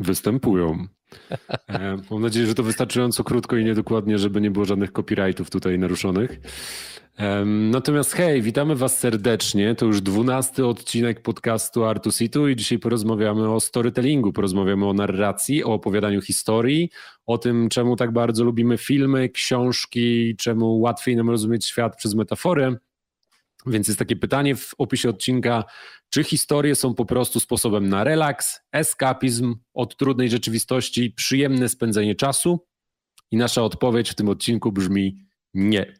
Występują. E, mam nadzieję, że to wystarczająco krótko i niedokładnie, żeby nie było żadnych copyrightów tutaj naruszonych. Natomiast hej, witamy Was serdecznie. To już dwunasty odcinek podcastu Artusitu i dzisiaj porozmawiamy o storytellingu, porozmawiamy o narracji, o opowiadaniu historii, o tym, czemu tak bardzo lubimy filmy, książki, czemu łatwiej nam rozumieć świat przez metaforę. Więc jest takie pytanie w opisie odcinka, czy historie są po prostu sposobem na relaks, eskapizm od trudnej rzeczywistości, przyjemne spędzenie czasu? I nasza odpowiedź w tym odcinku brzmi nie.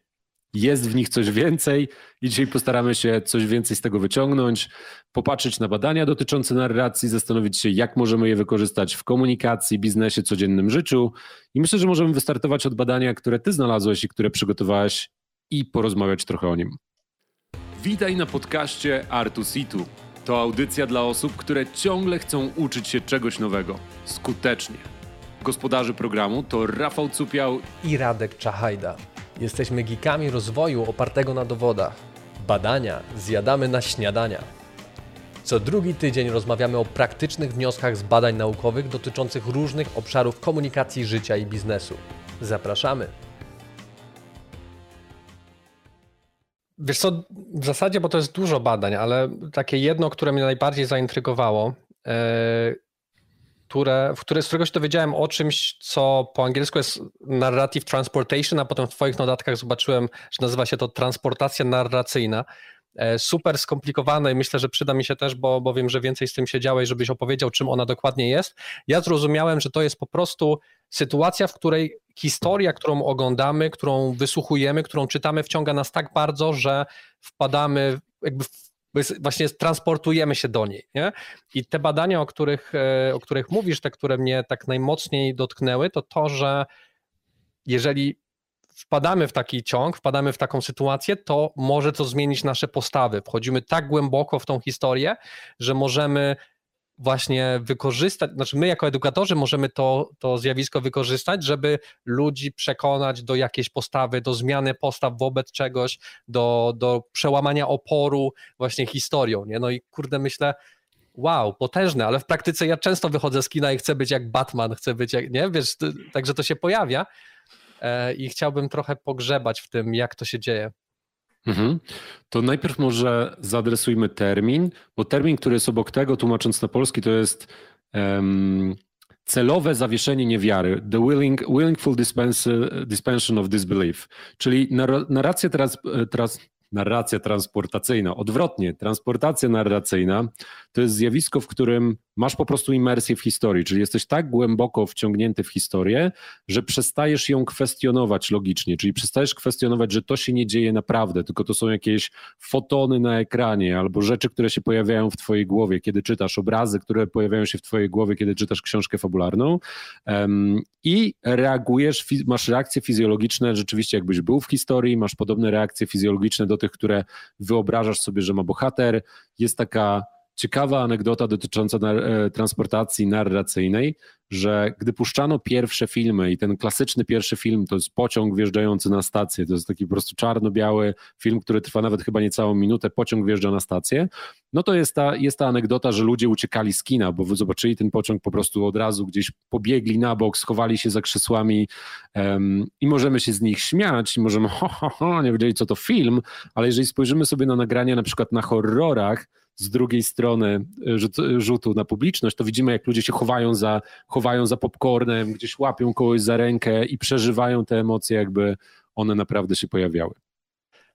Jest w nich coś więcej i dzisiaj postaramy się coś więcej z tego wyciągnąć, popatrzeć na badania dotyczące narracji, zastanowić się, jak możemy je wykorzystać w komunikacji, biznesie, codziennym życiu. I myślę, że możemy wystartować od badania, które ty znalazłeś i które przygotowałeś i porozmawiać trochę o nim. Witaj na podcaście Artusitu. To audycja dla osób, które ciągle chcą uczyć się czegoś nowego, skutecznie. Gospodarzy programu to Rafał Cupiał i Radek Czachajda. Jesteśmy geekami rozwoju opartego na dowodach. Badania zjadamy na śniadania. Co drugi tydzień rozmawiamy o praktycznych wnioskach z badań naukowych dotyczących różnych obszarów komunikacji życia i biznesu. Zapraszamy! Wiesz co, w zasadzie, bo to jest dużo badań, ale takie jedno, które mnie najbardziej zaintrygowało, yy, które, w które, z którego się dowiedziałem o czymś, co po angielsku jest narrative transportation, a potem w Twoich notatkach zobaczyłem, że nazywa się to transportacja narracyjna. E, super skomplikowane i myślę, że przyda mi się też, bo, bo wiem, że więcej z tym się działo i żebyś opowiedział, czym ona dokładnie jest. Ja zrozumiałem, że to jest po prostu sytuacja, w której historia, którą oglądamy, którą wysłuchujemy, którą czytamy, wciąga nas tak bardzo, że wpadamy jakby właśnie transportujemy się do niej. Nie? I te badania, o których, e, o których mówisz, te, które mnie tak najmocniej dotknęły, to to, że jeżeli wpadamy w taki ciąg, wpadamy w taką sytuację, to może to zmienić nasze postawy. Wchodzimy tak głęboko w tą historię, że możemy właśnie wykorzystać, znaczy my jako edukatorzy możemy to, to zjawisko wykorzystać, żeby ludzi przekonać do jakiejś postawy, do zmiany postaw wobec czegoś, do, do przełamania oporu właśnie historią, nie? No i kurde myślę, wow, potężne, ale w praktyce ja często wychodzę z kina i chcę być jak Batman, chcę być jak, nie, wiesz, także to się pojawia e, i chciałbym trochę pogrzebać w tym, jak to się dzieje. Mhm. To najpierw może zaadresujmy termin, bo termin, który jest obok tego, tłumacząc na polski, to jest um, celowe zawieszenie niewiary, the willing, willingful dispension of disbelief, czyli narracja teraz, teraz narracja transportacyjna. Odwrotnie, transportacja narracyjna to jest zjawisko, w którym masz po prostu imersję w historii, czyli jesteś tak głęboko wciągnięty w historię, że przestajesz ją kwestionować logicznie, czyli przestajesz kwestionować, że to się nie dzieje naprawdę, tylko to są jakieś fotony na ekranie albo rzeczy, które się pojawiają w twojej głowie, kiedy czytasz obrazy, które pojawiają się w twojej głowie, kiedy czytasz książkę fabularną um, i reagujesz, masz reakcje fizjologiczne, rzeczywiście jakbyś był w historii, masz podobne reakcje fizjologiczne do tych, które wyobrażasz sobie, że ma bohater. Jest taka ciekawa anegdota dotycząca e, transportacji narracyjnej, że gdy puszczano pierwsze filmy i ten klasyczny pierwszy film to jest pociąg wjeżdżający na stację, to jest taki po prostu czarno-biały film, który trwa nawet chyba niecałą minutę, pociąg wjeżdża na stację, no to jest ta, jest ta anegdota, że ludzie uciekali z kina, bo zobaczyli ten pociąg po prostu od razu gdzieś pobiegli na bok, schowali się za krzesłami um, i możemy się z nich śmiać i możemy ho, ho, ho, nie wiedzieli co to film, ale jeżeli spojrzymy sobie na nagrania na przykład na horrorach, z drugiej strony e, rzutu na publiczność, to widzimy, jak ludzie się chowają za, chowają za popcornem, gdzieś łapią kogoś za rękę i przeżywają te emocje, jakby one naprawdę się pojawiały.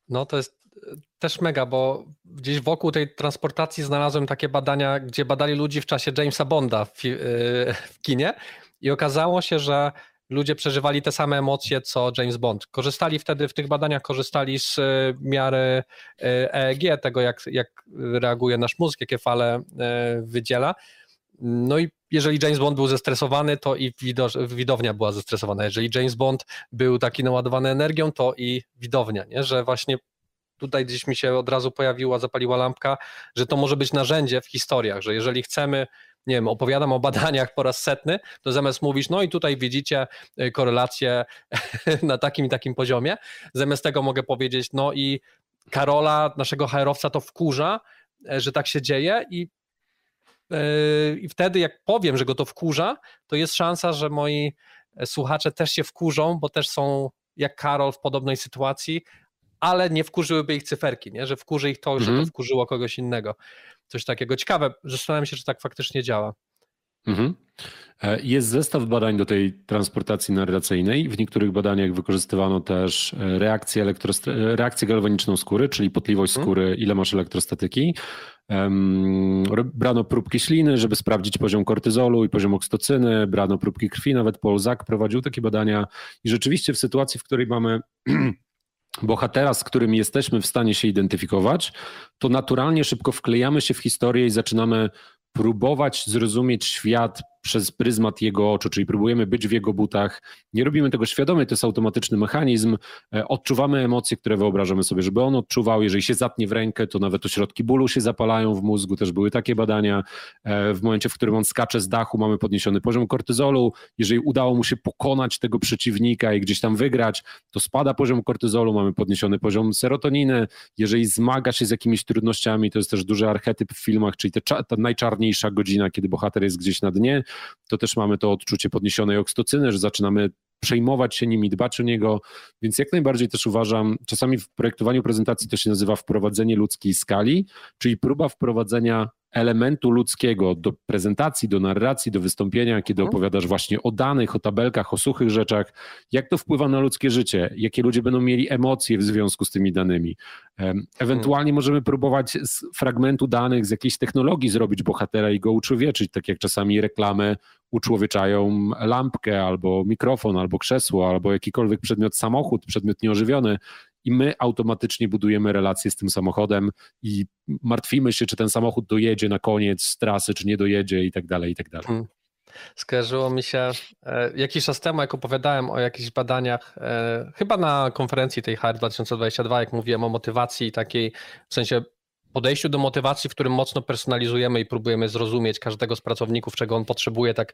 No to jest e, też mega, bo gdzieś wokół tej transportacji znalazłem takie badania, gdzie badali ludzi w czasie Jamesa Bonda w, e, w kinie i okazało się, że ludzie przeżywali te same emocje co James Bond. Korzystali wtedy w tych badaniach, korzystali z e, miary EEG, e tego jak, jak reaguje nasz mózg, jakie fale e, wydziela. No i jeżeli James Bond był zestresowany, to i widownia była zestresowana. Jeżeli James Bond był taki naładowany energią, to i widownia, nie? że właśnie tutaj gdzieś mi się od razu pojawiła, zapaliła lampka, że to może być narzędzie w historiach, że jeżeli chcemy nie wiem, opowiadam o badaniach po raz setny, to zamiast mówić, no i tutaj widzicie y, korelację na takim i takim poziomie, zamiast tego mogę powiedzieć, no i Karola, naszego HR-owca to wkurza, e, że tak się dzieje i e, i wtedy, jak powiem, że go to wkurza, to jest szansa, że moi e, słuchacze też się wkurzą, bo też są jak Karol w podobnej sytuacji, ale nie wkurzyłyby ich cyferki, nie? że wkurzy ich to, mhm. że to mhm. wkurzyło kogoś innego. Coś takiego. Ciekawe, zastanawiam się, czy tak faktycznie działa. Mhm. E, jest zestaw badań do tej transportacji narracyjnej. W niektórych badaniach wykorzystywano też e, reakcję. E, reakcję galwaniczną skóry, czyli potliwość mhm. skóry, ile masz elektrostatyki. Brano próbki śliny, żeby sprawdzić poziom kortyzolu i poziom oksytocyny, brano próbki krwi, nawet Paul Zak prowadził takie badania i rzeczywiście w sytuacji, w której mamy bohatera, z którym jesteśmy w stanie się identyfikować, to naturalnie szybko wklejamy się w historię i zaczynamy próbować zrozumieć świat przez pryzmat jego oczu, czyli próbujemy być w jego butach. Nie robimy tego świadomie, to jest automatyczny mechanizm. E, odczuwamy emocje, które wyobrażamy sobie, żeby on odczuwał. Jeżeli się zatnie w rękę, to nawet ośrodki bólu się zapalają w mózgu. Też były takie badania. E, w momencie, w którym on skacze z dachu, mamy podniesiony poziom kortyzolu. Jeżeli udało mu się pokonać tego przeciwnika i gdzieś tam wygrać, to spada poziom kortyzolu, mamy podniesiony poziom serotoniny. Jeżeli zmaga się z jakimiś trudnościami, to jest też duży archetyp w filmach, czyli ta najczarniejsza godzina, kiedy bohater jest gdzieś na dnie, to też mamy to odczucie podniesionej oksytocyny, że zaczynamy przejmować się nim i dbać o niego, więc jak najbardziej też uważam, czasami w projektowaniu prezentacji to się nazywa wprowadzenie ludzkiej skali, czyli próba wprowadzenia elementu ludzkiego do prezentacji, do narracji, do wystąpienia, kiedy mhm. opowiadasz właśnie o danych, o tabelkach, o suchych rzeczach, jak to wpływa na ludzkie życie, jakie ludzie będą mieli emocje w związku z tymi danymi. Ewentualnie możemy próbować z fragmentu danych, z jakiejś technologii zrobić bohatera i go uczłowieczyć, tak jak czasami reklamy uczłowieczają lampkę, albo mikrofon, albo krzesło, albo jakikolwiek przedmiot, samochód, przedmiot nieożywiony i my automatycznie budujemy relacje z tym samochodem i martwimy się, czy ten samochód dojedzie na koniec trasy, czy nie dojedzie i tak dalej, i tak dalej. Hmm. Skojarzyło mi się e, jakiś czas temu, jak opowiadałem o jakichś badaniach, e, chyba na konferencji tej HR 2022, jak mówiłem o motywacji takiej, w sensie podejściu do motywacji, w którym mocno personalizujemy i próbujemy zrozumieć każdego z pracowników, czego on potrzebuje tak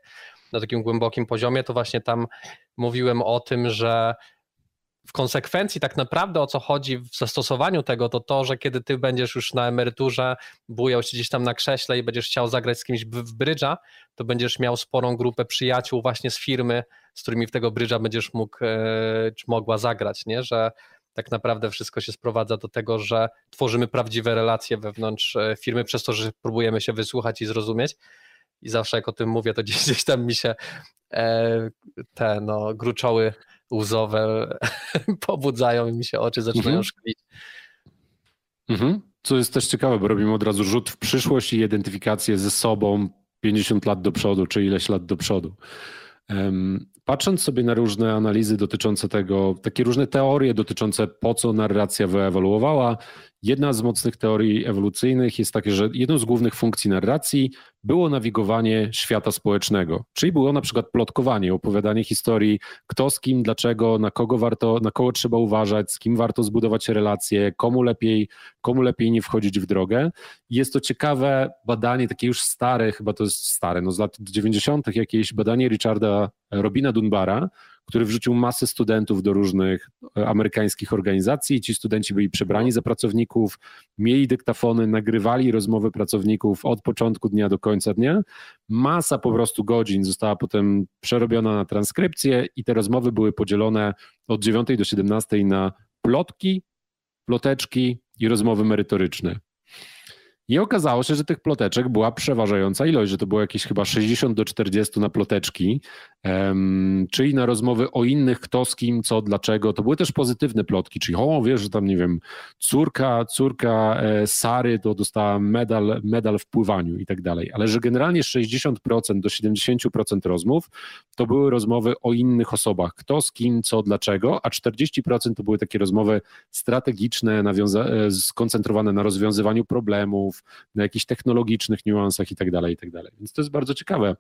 na takim głębokim poziomie, to właśnie tam mówiłem o tym, że w konsekwencji tak naprawdę o co chodzi w zastosowaniu tego, to to, że kiedy ty będziesz już na emeryturze, bujał się gdzieś tam na krześle i będziesz chciał zagrać z kimś w brydża, to będziesz miał sporą grupę przyjaciół właśnie z firmy, z którymi w tego brydża będziesz mógł, e, czy mogła zagrać, nie? że tak naprawdę wszystko się sprowadza do tego, że tworzymy prawdziwe relacje wewnątrz e, firmy przez to, że próbujemy się wysłuchać i zrozumieć. I zawsze jak o tym mówię, to gdzieś, gdzieś tam mi się e, te no, gruczoły łzowe pobudzają i mi się oczy zaczynają mhm. szklić. Mhm. Co jest też ciekawe, bo robimy od razu rzut w przyszłość i identyfikację ze sobą 50 lat do przodu, czy ileś lat do przodu. Patrząc sobie na różne analizy dotyczące tego, takie różne teorie dotyczące po co narracja wyewoluowała, jedna z mocnych teorii ewolucyjnych jest takie, że jedną z głównych funkcji narracji było nawigowanie świata społecznego, czyli było na przykład plotkowanie, opowiadanie historii, kto z kim, dlaczego, na kogo warto, na kogo trzeba uważać, z kim warto zbudować relacje, komu lepiej, komu lepiej nie wchodzić w drogę. Jest to ciekawe badanie, takie już stare, chyba to jest stare, no z lat 90. jakieś badanie Richarda Robina Dunbara, który wrzucił masę studentów do różnych e, amerykańskich organizacji. Ci studenci byli przebrani za pracowników, mieli dyktafony, nagrywali rozmowy pracowników od początku dnia do końca dnia. Masa po prostu godzin została potem przerobiona na transkrypcję i te rozmowy były podzielone od 9 do 17 na plotki, ploteczki i rozmowy merytoryczne. I okazało się, że tych ploteczek była przeważająca ilość, że to było jakieś chyba 60 do 40 na ploteczki, czyli na rozmowy o innych, kto z kim, co, dlaczego. To były też pozytywne plotki, czyli o, wiesz, że tam, nie wiem, córka, córka e, Sary to dostała medal, medal w pływaniu i tak dalej, ale że generalnie 60% do 70% rozmów to były rozmowy o innych osobach, kto z kim, co, dlaczego, a 40% to były takie rozmowy strategiczne, nawiąza- e, skoncentrowane na rozwiązywaniu problemów, na jakichś technologicznych niuansach i tak dalej, i tak dalej. Więc to jest bardzo ciekawe.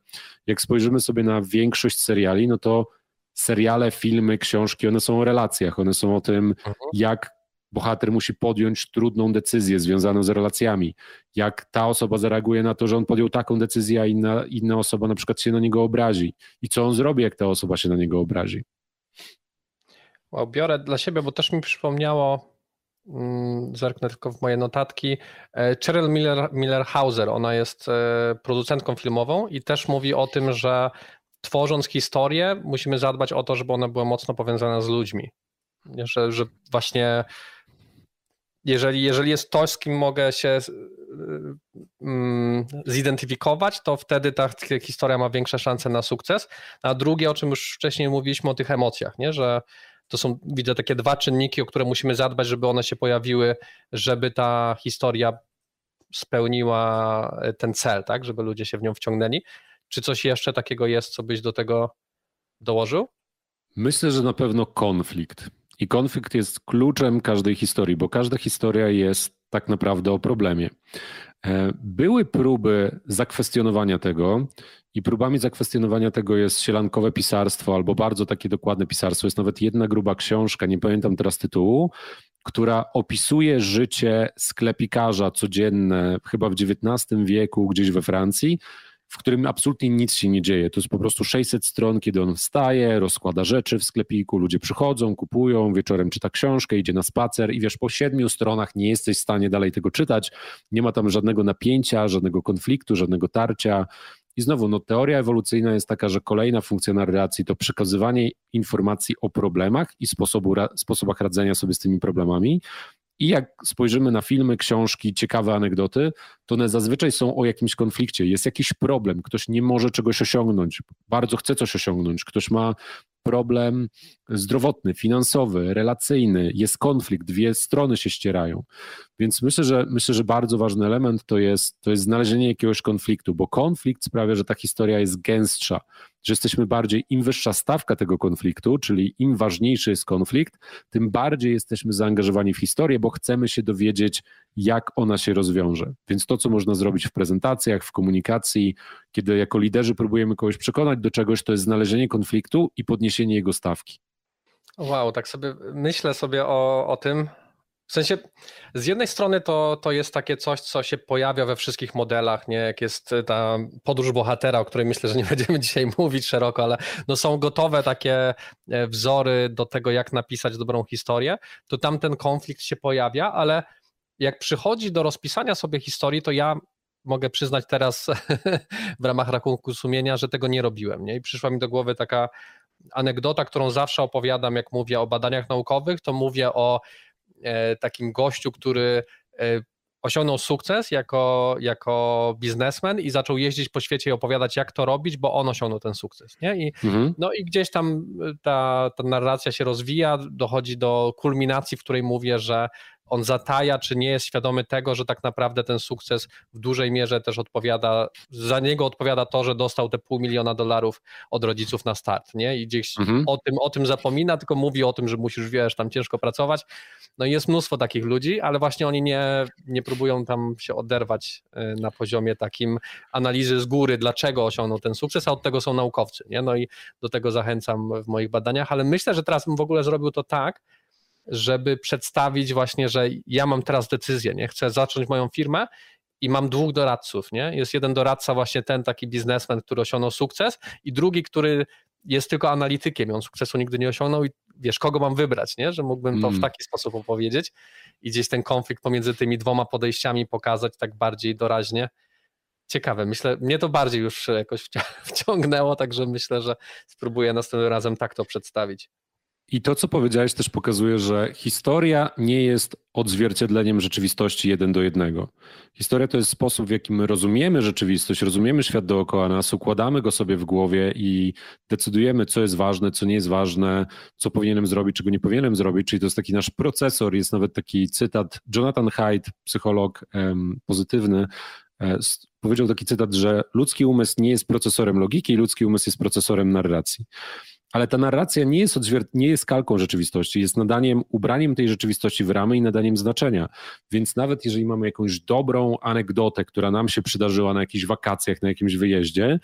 Jak spojrzymy sobie na większość seriali, no to seriale, filmy, książki, one są o relacjach, one są o tym, mhm. jak bohater musi podjąć trudną decyzję związaną z relacjami. Jak ta osoba zareaguje na to, że on podjął taką decyzję, a inna, inna osoba na przykład się na niego obrazi. I co on zrobi, jak ta osoba się na niego obrazi. Wow, biorę dla siebie, bo też mi przypomniało, mm, zerknę tylko w moje notatki, e, Cheryl Miller, Miller Hauser, ona jest e, producentką filmową i też mówi o tym, że tworząc historię musimy zadbać o to, żeby ona była mocno powiązana z ludźmi. Że, że właśnie jeżeli, jeżeli jest ktoś, z kim mogę się mm, zidentyfikować, to wtedy ta historia ma większe szanse na sukces. A drugie, o czym już wcześniej mówiliśmy, o tych emocjach, nie? że to są, widzę, takie dwa czynniki, o które musimy zadbać, żeby one się pojawiły, żeby ta historia spełniła ten cel, tak, żeby ludzie się w nią wciągnęli. Czy coś jeszcze takiego jest, co byś do tego dołożył? Myślę, że na pewno konflikt. I konflikt jest kluczem każdej historii, bo każda historia jest tak naprawdę o problemie. E, były próby zakwestionowania tego, i próbami zakwestionowania tego jest sielankowe pisarstwo albo bardzo takie dokładne pisarstwo. Jest nawet jedna gruba książka, nie pamiętam teraz tytułu, która opisuje życie sklepikarza codzienne, chyba w XIX wieku, gdzieś we Francji, w którym absolutnie nic się nie dzieje. To jest po prostu 600 stron, kiedy on wstaje, rozkłada rzeczy w sklepiku, ludzie przychodzą, kupują, wieczorem czyta książkę, idzie na spacer i wiesz, po siedmiu stronach nie jesteś w stanie dalej tego czytać, nie ma tam żadnego napięcia, żadnego konfliktu, żadnego tarcia. I znowu, no, teoria ewolucyjna jest taka, że kolejna funkcja narracji to przekazywanie informacji o problemach i sposobu, sposobach radzenia sobie z tymi problemami. I jak spojrzymy na filmy, książki, ciekawe anegdoty, to one zazwyczaj są o jakimś konflikcie. Jest jakiś problem, ktoś nie może czegoś osiągnąć, bardzo chce coś osiągnąć, ktoś ma problem zdrowotny, finansowy, relacyjny, jest konflikt, dwie strony się ścierają. Więc myślę, że myślę, że bardzo ważny element to jest, to jest znalezienie jakiegoś konfliktu, bo konflikt sprawia, że ta historia jest gęstsza, że jesteśmy bardziej, im wyższa stawka tego konfliktu, czyli im ważniejszy jest konflikt, tym bardziej jesteśmy zaangażowani w historię, bo chcemy się dowiedzieć, jak ona się rozwiąże. Więc to, co można zrobić w prezentacjach, w komunikacji, kiedy jako liderzy próbujemy kogoś przekonać do czegoś, to jest znalezienie konfliktu i podniesienie jego stawki. Wow, tak sobie myślę sobie o, o tym. W sensie, z jednej strony to, to jest takie coś, co się pojawia we wszystkich modelach, nie? Jak jest ta podróż bohatera, o której myślę, że nie będziemy dzisiaj mówić szeroko, ale no są gotowe takie e, wzory do tego, jak napisać dobrą historię, to tam ten konflikt się pojawia, ale jak przychodzi do rozpisania sobie historii, to ja mogę przyznać teraz w ramach rachunku sumienia, że tego nie robiłem. Nie? I przyszła mi do głowy taka anegdota, którą zawsze opowiadam, jak mówię o badaniach naukowych, to mówię o e, takim gościu, który e, osiągnął sukces jako, jako biznesmen i zaczął jeździć po świecie i opowiadać, jak to robić, bo on osiągnął ten sukces. Nie? I, mhm. No i gdzieś tam ta, ta narracja się rozwija, dochodzi do kulminacji, w której mówię, że on zataja, czy nie jest świadomy tego, że tak naprawdę ten sukces w dużej mierze też odpowiada, za niego odpowiada to, że dostał te pół miliona dolarów od rodziców na start, nie? I gdzieś mhm. o, tym, o tym zapomina, tylko mówi o tym, że musisz, wiesz, tam ciężko pracować. No i jest mnóstwo takich ludzi, ale właśnie oni nie, nie próbują tam się oderwać y, na poziomie takim analizy z góry, dlaczego osiągnął ten sukces, a od tego są naukowcy, nie? No i do tego zachęcam w moich badaniach, ale myślę, że teraz bym w ogóle zrobił to tak, żeby przedstawić właśnie, że ja mam teraz decyzję, nie? Chcę zacząć moją firmę i mam dwóch doradców, nie? Jest jeden doradca, właśnie ten taki biznesmen, który osiągnął sukces i drugi, który jest tylko analitykiem, on sukcesu nigdy nie osiągnął i wiesz, kogo mam wybrać, nie? Że mógłbym to w mm. taki sposób opowiedzieć i gdzieś ten konflikt pomiędzy tymi dwoma podejściami pokazać tak bardziej doraźnie. Ciekawe, myślę, mnie to bardziej już jakoś wciągnęło, także myślę, że spróbuję następnym razem tak to przedstawić. I to, co powiedziałeś, też pokazuje, że historia nie jest odzwierciedleniem rzeczywistości jeden do jednego. Historia to jest sposób, w jaki my rozumiemy rzeczywistość, rozumiemy świat dookoła nas, układamy go sobie w głowie i decydujemy, co jest ważne, co nie jest ważne, co powinienem zrobić, czego nie powinienem zrobić. Czyli to jest taki nasz procesor. Jest nawet taki cytat Jonathan Haidt, psycholog pozytywny, e, powiedział taki cytat, że ludzki umysł nie jest procesorem logiki, ludzki umysł jest procesorem narracji ale ta narracja nie jest, odzwier- nie jest kalką rzeczywistości, jest nadaniem, ubraniem tej rzeczywistości w ramy i nadaniem znaczenia. Więc nawet jeżeli mamy jakąś dobrą anegdotę, która nam się przydarzyła na jakichś wakacjach, na jakimś wyjeździe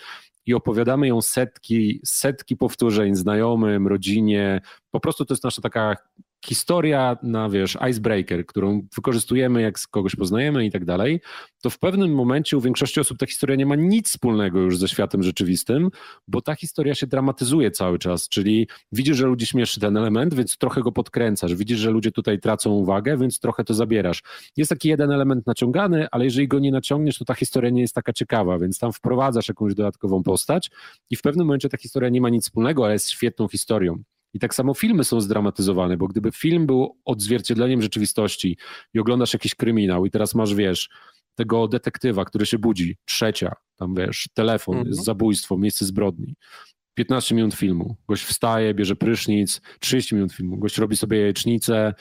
i opowiadamy ją setki, setki powtórzeń znajomym, rodzinie, po prostu to jest nasza taka historia na, wiesz, icebreaker, którą wykorzystujemy, jak kogoś poznajemy i tak dalej, to w pewnym momencie u większości osób ta historia nie ma nic wspólnego już ze światem rzeczywistym, bo ta historia się dramatyzuje cały czas, czyli widzisz, że ludzi śmieszy ten element, więc trochę go podkręcasz, widzisz, że ludzie tutaj tracą uwagę, więc trochę to zabierasz. Jest taki jeden element naciągany, ale jeżeli go nie naciągniesz, to ta historia nie jest taka ciekawa, więc tam wprowadzasz jakąś dodatkową postać i w pewnym momencie ta historia nie ma nic wspólnego, ale jest świetną historią. I tak samo filmy są zdramatyzowane, bo gdyby film był odzwierciedleniem rzeczywistości i oglądasz jakiś kryminał i teraz masz, wiesz, tego detektywa, który się budzi, trzecia, tam wiesz, telefon, mhm. jest zabójstwo, miejsce zbrodni. 15 minut filmu. Gość wstaje, bierze prysznic, 30 minut filmu. Gość robi sobie jajecznicę,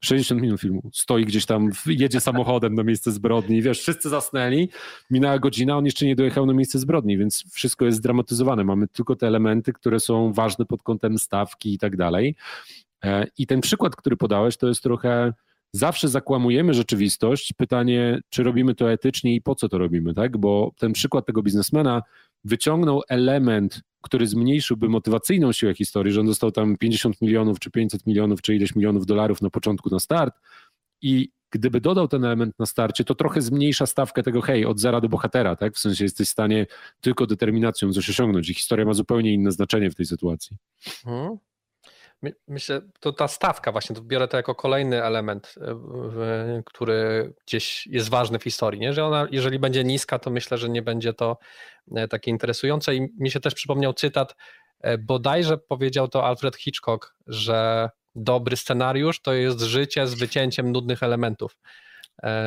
60 minut filmu. Stoi gdzieś tam, jedzie samochodem na miejsce zbrodni. Wiesz, wszyscy zasnęli, minęła godzina, on jeszcze nie dojechał na miejsce zbrodni, więc wszystko jest zdramatyzowane. Mamy tylko te elementy, które są ważne pod kątem stawki i tak dalej. E, I ten przykład, który podałeś, to jest trochę zawsze zakłamujemy rzeczywistość. Pytanie, czy robimy to etycznie i po co to robimy, tak? Bo ten przykład tego biznesmena wyciągnął element, który zmniejszyłby motywacyjną siłę historii, że on dostał tam 50 milionów, czy 500 milionów, czy ileś milionów dolarów na początku na start i gdyby dodał ten element na starcie, to trochę zmniejsza stawkę tego, hej, od zera do bohatera, tak? W sensie jesteś w stanie tylko determinacją coś osiągnąć i historia ma zupełnie inne znaczenie w tej sytuacji. Hmm. Myślę, to ta stawka właśnie, to biorę to jako kolejny element, e, który gdzieś jest ważny w historii, nie? że ona, jeżeli będzie niska, to myślę, że nie będzie to e, takie interesujące i mi się też przypomniał cytat, e, bodajże powiedział to Alfred Hitchcock, że dobry scenariusz to jest życie z wycięciem nudnych elementów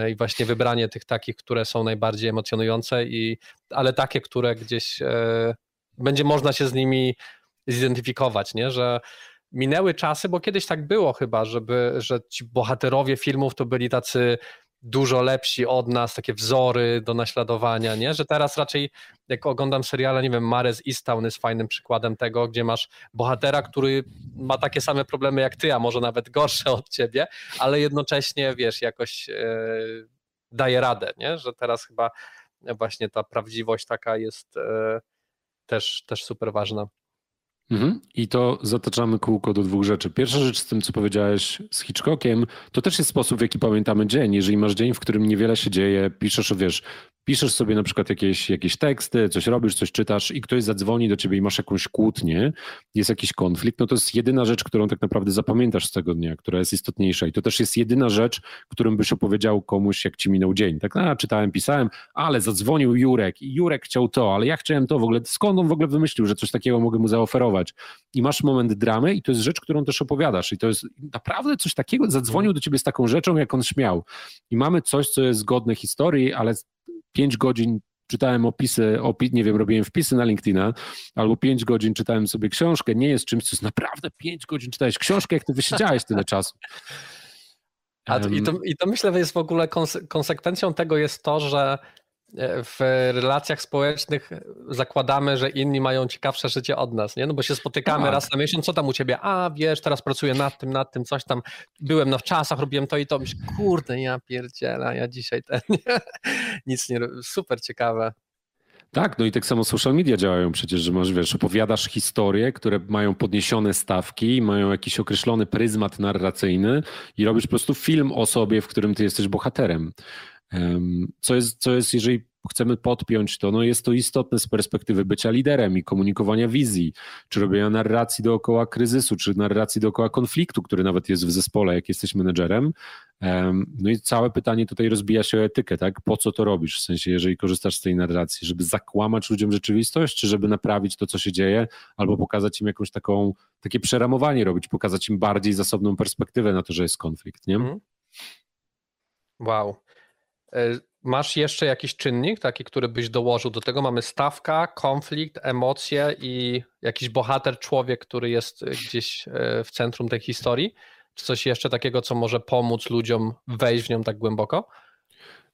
i właśnie wybranie tych takich, które są najbardziej emocjonujące, i, ale takie, które gdzieś będzie można się z nimi zidentyfikować, nie? że minęły czasy, bo kiedyś tak było chyba, żeby, że ci bohaterowie filmów to byli tacy dużo lepsi od nas, takie wzory do naśladowania, nie? Że teraz raczej jak oglądam seriale, nie wiem, Mares Easttown jest fajnym przykładem tego, gdzie masz bohatera, który ma takie same problemy jak ty, a może nawet gorsze od ciebie, ale jednocześnie, wiesz, jakoś e, daje radę, nie? Że teraz chyba właśnie ta prawdziwość taka jest e, też, też super ważna. Mhm. I to zataczamy kółko do dwóch rzeczy. Pierwsza rzecz z tym, co powiedziałeś z Hitchcockiem, to też jest sposób, w jaki pamiętamy dzień. Jeżeli masz dzień, w którym niewiele się dzieje, piszesz, wiesz, piszesz sobie na przykład jakieś, jakieś teksty, coś robisz, coś czytasz i ktoś zadzwoni do ciebie i masz jakąś kłótnię, jest jakiś konflikt, no to jest jedyna rzecz, którą tak naprawdę zapamiętasz z tego dnia, która jest istotniejsza. I to też jest jedyna rzecz, którą byś opowiedział komuś, jak ci minął dzień. Tak, a, czytałem, pisałem, ale zadzwonił Jurek i Jurek chciał to, ale ja chciałem to w ogóle, skąd on w ogóle wymyślił, że coś takiego mogę mu zaoferować? I masz moment dramy i to jest rzecz, którą też opowiadasz. I to jest naprawdę coś takiego, zadzwonił do ciebie z taką rzeczą, jak on śmiał. I mamy coś, co jest godne historii, ale 5 godzin czytałem opisy, opi nie wiem, robiłem wpisy na LinkedIna, albo 5 godzin czytałem sobie książkę, nie jest czymś, co jest naprawdę 5 godzin czytałeś książkę, jak ty wysiedziałeś tyle czasu. A, i, to, I to myślę, że jest w ogóle konsekwencją tego jest to, że w relacjach społecznych zakładamy, że inni mają ciekawsze życie od nas, nie? No bo się spotykamy tak. raz na miesiąc, co tam u ciebie? A, wiesz, teraz pracuję nad tym, nad tym, coś tam. Byłem na wczasach, robiłem to i to. Myślę, kurde, ja pierdzielę, ja dzisiaj ten, nic nie Super ciekawe. Tak, no i tak samo social media działają przecież, że masz, wiesz, opowiadasz historie, które mają podniesione stawki, mają jakiś określony pryzmat narracyjny i robisz po prostu film o sobie, w którym ty jesteś bohaterem. Co jest, co jest, jeżeli chcemy podpiąć to, no jest to istotne z perspektywy bycia liderem i komunikowania wizji, czy robienia narracji dookoła kryzysu, czy narracji dookoła konfliktu, który nawet jest w zespole, jak jesteś menedżerem. No i całe pytanie tutaj rozbija się o etykę, tak? Po co to robisz? W sensie, jeżeli korzystasz z tej narracji, żeby zakłamać ludziom rzeczywistość, czy żeby naprawić to, co się dzieje, albo pokazać im jakąś taką, takie przeramowanie robić, pokazać im bardziej zasobną perspektywę na to, że jest konflikt, nie? Mhm. Wow. E, masz jeszcze jakiś czynnik, taki, który byś dołożył do tego? Mamy stawka, konflikt, emocje i jakiś bohater, człowiek, który jest gdzieś e, w centrum tej historii? Czy coś jeszcze takiego, co może pomóc ludziom wejść w nią tak głęboko?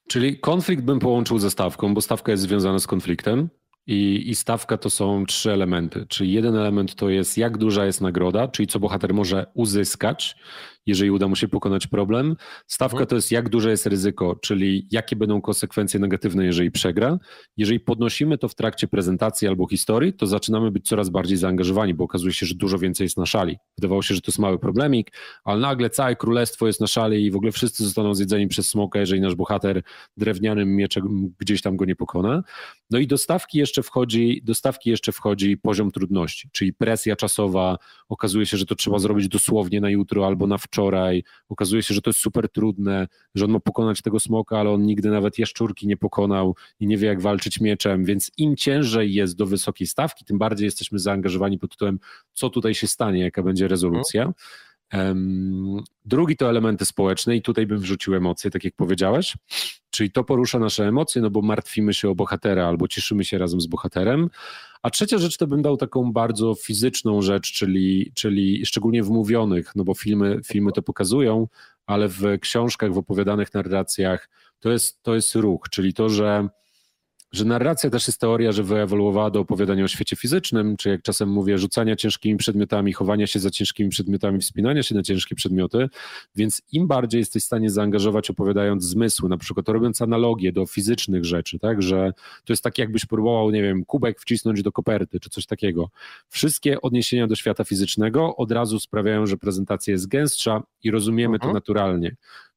Czyli konflikt bym połączył ze stawką, bo stawka jest związana z konfliktem. I, I stawka to są trzy elementy. Czyli jeden element to jest, jak duża jest nagroda, czyli co bohater może uzyskać, jeżeli uda mu się pokonać problem. Stawka mhm. to jest jak duże jest ryzyko, czyli jakie będą konsekwencje negatywne, jeżeli przegra. Jeżeli podnosimy to w trakcie prezentacji albo historii, to zaczynamy być coraz bardziej zaangażowani, bo okazuje się, że dużo więcej jest na szali. Wydawało się, że to jest mały problemik, ale nagle całe królestwo jest na szali i w ogóle wszyscy zostaną zjedzeni przez smoka, jeżeli nasz bohater drewnianym mieczem gdzieś tam go nie pokona. No i do stawki jeszcze wchodzi, do stawki jeszcze wchodzi poziom trudności, czyli presja czasowa. Okazuje się, że to trzeba zrobić dosłownie na jutro albo na wczoraj. Okazuje się, że to jest super trudne, że on ma pokonać tego smoka, ale on nigdy nawet jaszczurki nie pokonał i nie wie, jak walczyć mieczem, więc im ciężej jest do wysokiej stawki, tym bardziej jesteśmy zaangażowani pod tytułem, co tutaj się stanie, jaka będzie rezolucja. Drugi to elementy społeczne i tutaj bym wrzucił emocje, tak jak powiedziałeś, czyli to porusza nasze emocje, no bo martwimy się o bohatera albo cieszymy się razem z bohaterem. A trzecia rzecz to bym dał taką bardzo fizyczną rzecz, czyli, czyli szczególnie w mówionych, no bo filmy, filmy to pokazują, ale w książkach, w opowiadanych narracjach to jest, to jest ruch, czyli to, że że narracja też jest teoria, że wyewoluowała do opowiadania o świecie fizycznym, czy jak czasem mówię, rzucania ciężkimi przedmiotami, chowania się za ciężkimi przedmiotami, wspinania się na ciężkie przedmioty, więc im bardziej jesteś w stanie zaangażować opowiadając zmysły, na przykład robiąc analogię do fizycznych rzeczy, tak, że to jest tak jakbyś próbował, nie wiem, kubek wcisnąć do koperty, czy coś takiego. Wszystkie odniesienia do świata fizycznego od razu sprawiają, że prezentacja jest gęstsza i rozumiemy to mhm. naturalnie.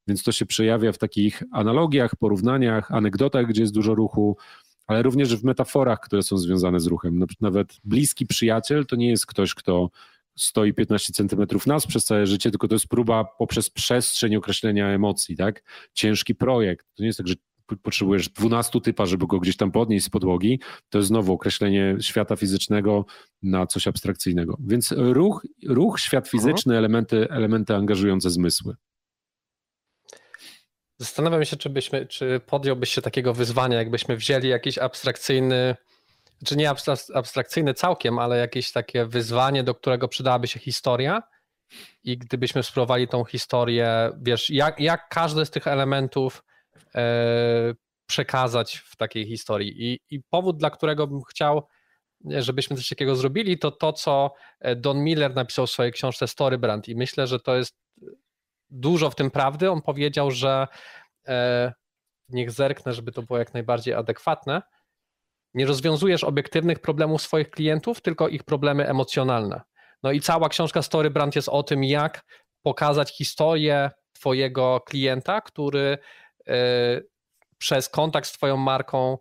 Więc to się przejawia w takich analogiach, porównaniach, anegdotach, gdzie jest dużo ruchu, ale również w metaforach, które są związane z ruchem. Nawet bliski przyjaciel to nie jest ktoś, kto stoi 15 centymetrów nas przez całe życie, tylko to jest próba poprzez przestrzeń określenia emocji, tak? Ciężki projekt. To nie jest tak, że potrzebujesz 12 typa, żeby go gdzieś tam podnieść z podłogi. To jest znowu określenie świata fizycznego na coś abstrakcyjnego. Więc ruch, ruch świat mhm. fizyczny, elementy, elementy angażujące zmysły. Zastanawiam się, czy, byśmy, czy podjąłbyś się takiego wyzwania, jakbyśmy wzięli jakiś abstrakcyjny, czy nie abstrakcyjny całkiem, ale jakieś takie wyzwanie, do którego przydałaby się historia i gdybyśmy spróbowali tą historię, wiesz, jak, jak każdy z tych elementów e, przekazać w takiej historii. I, I powód, dla którego bym chciał, żebyśmy coś takiego zrobili, to to, co Don Miller napisał w swojej książce Storybrand i myślę, że to jest dużo w tym prawdy. On powiedział, że e, niech zerknę, żeby to było jak najbardziej adekwatne. Nie rozwiązujesz obiektywnych problemów swoich klientów, tylko ich problemy emocjonalne. No i cała książka Story Brand jest o tym, jak pokazać historię Twojego klienta, który e, przez kontakt z Twoją marką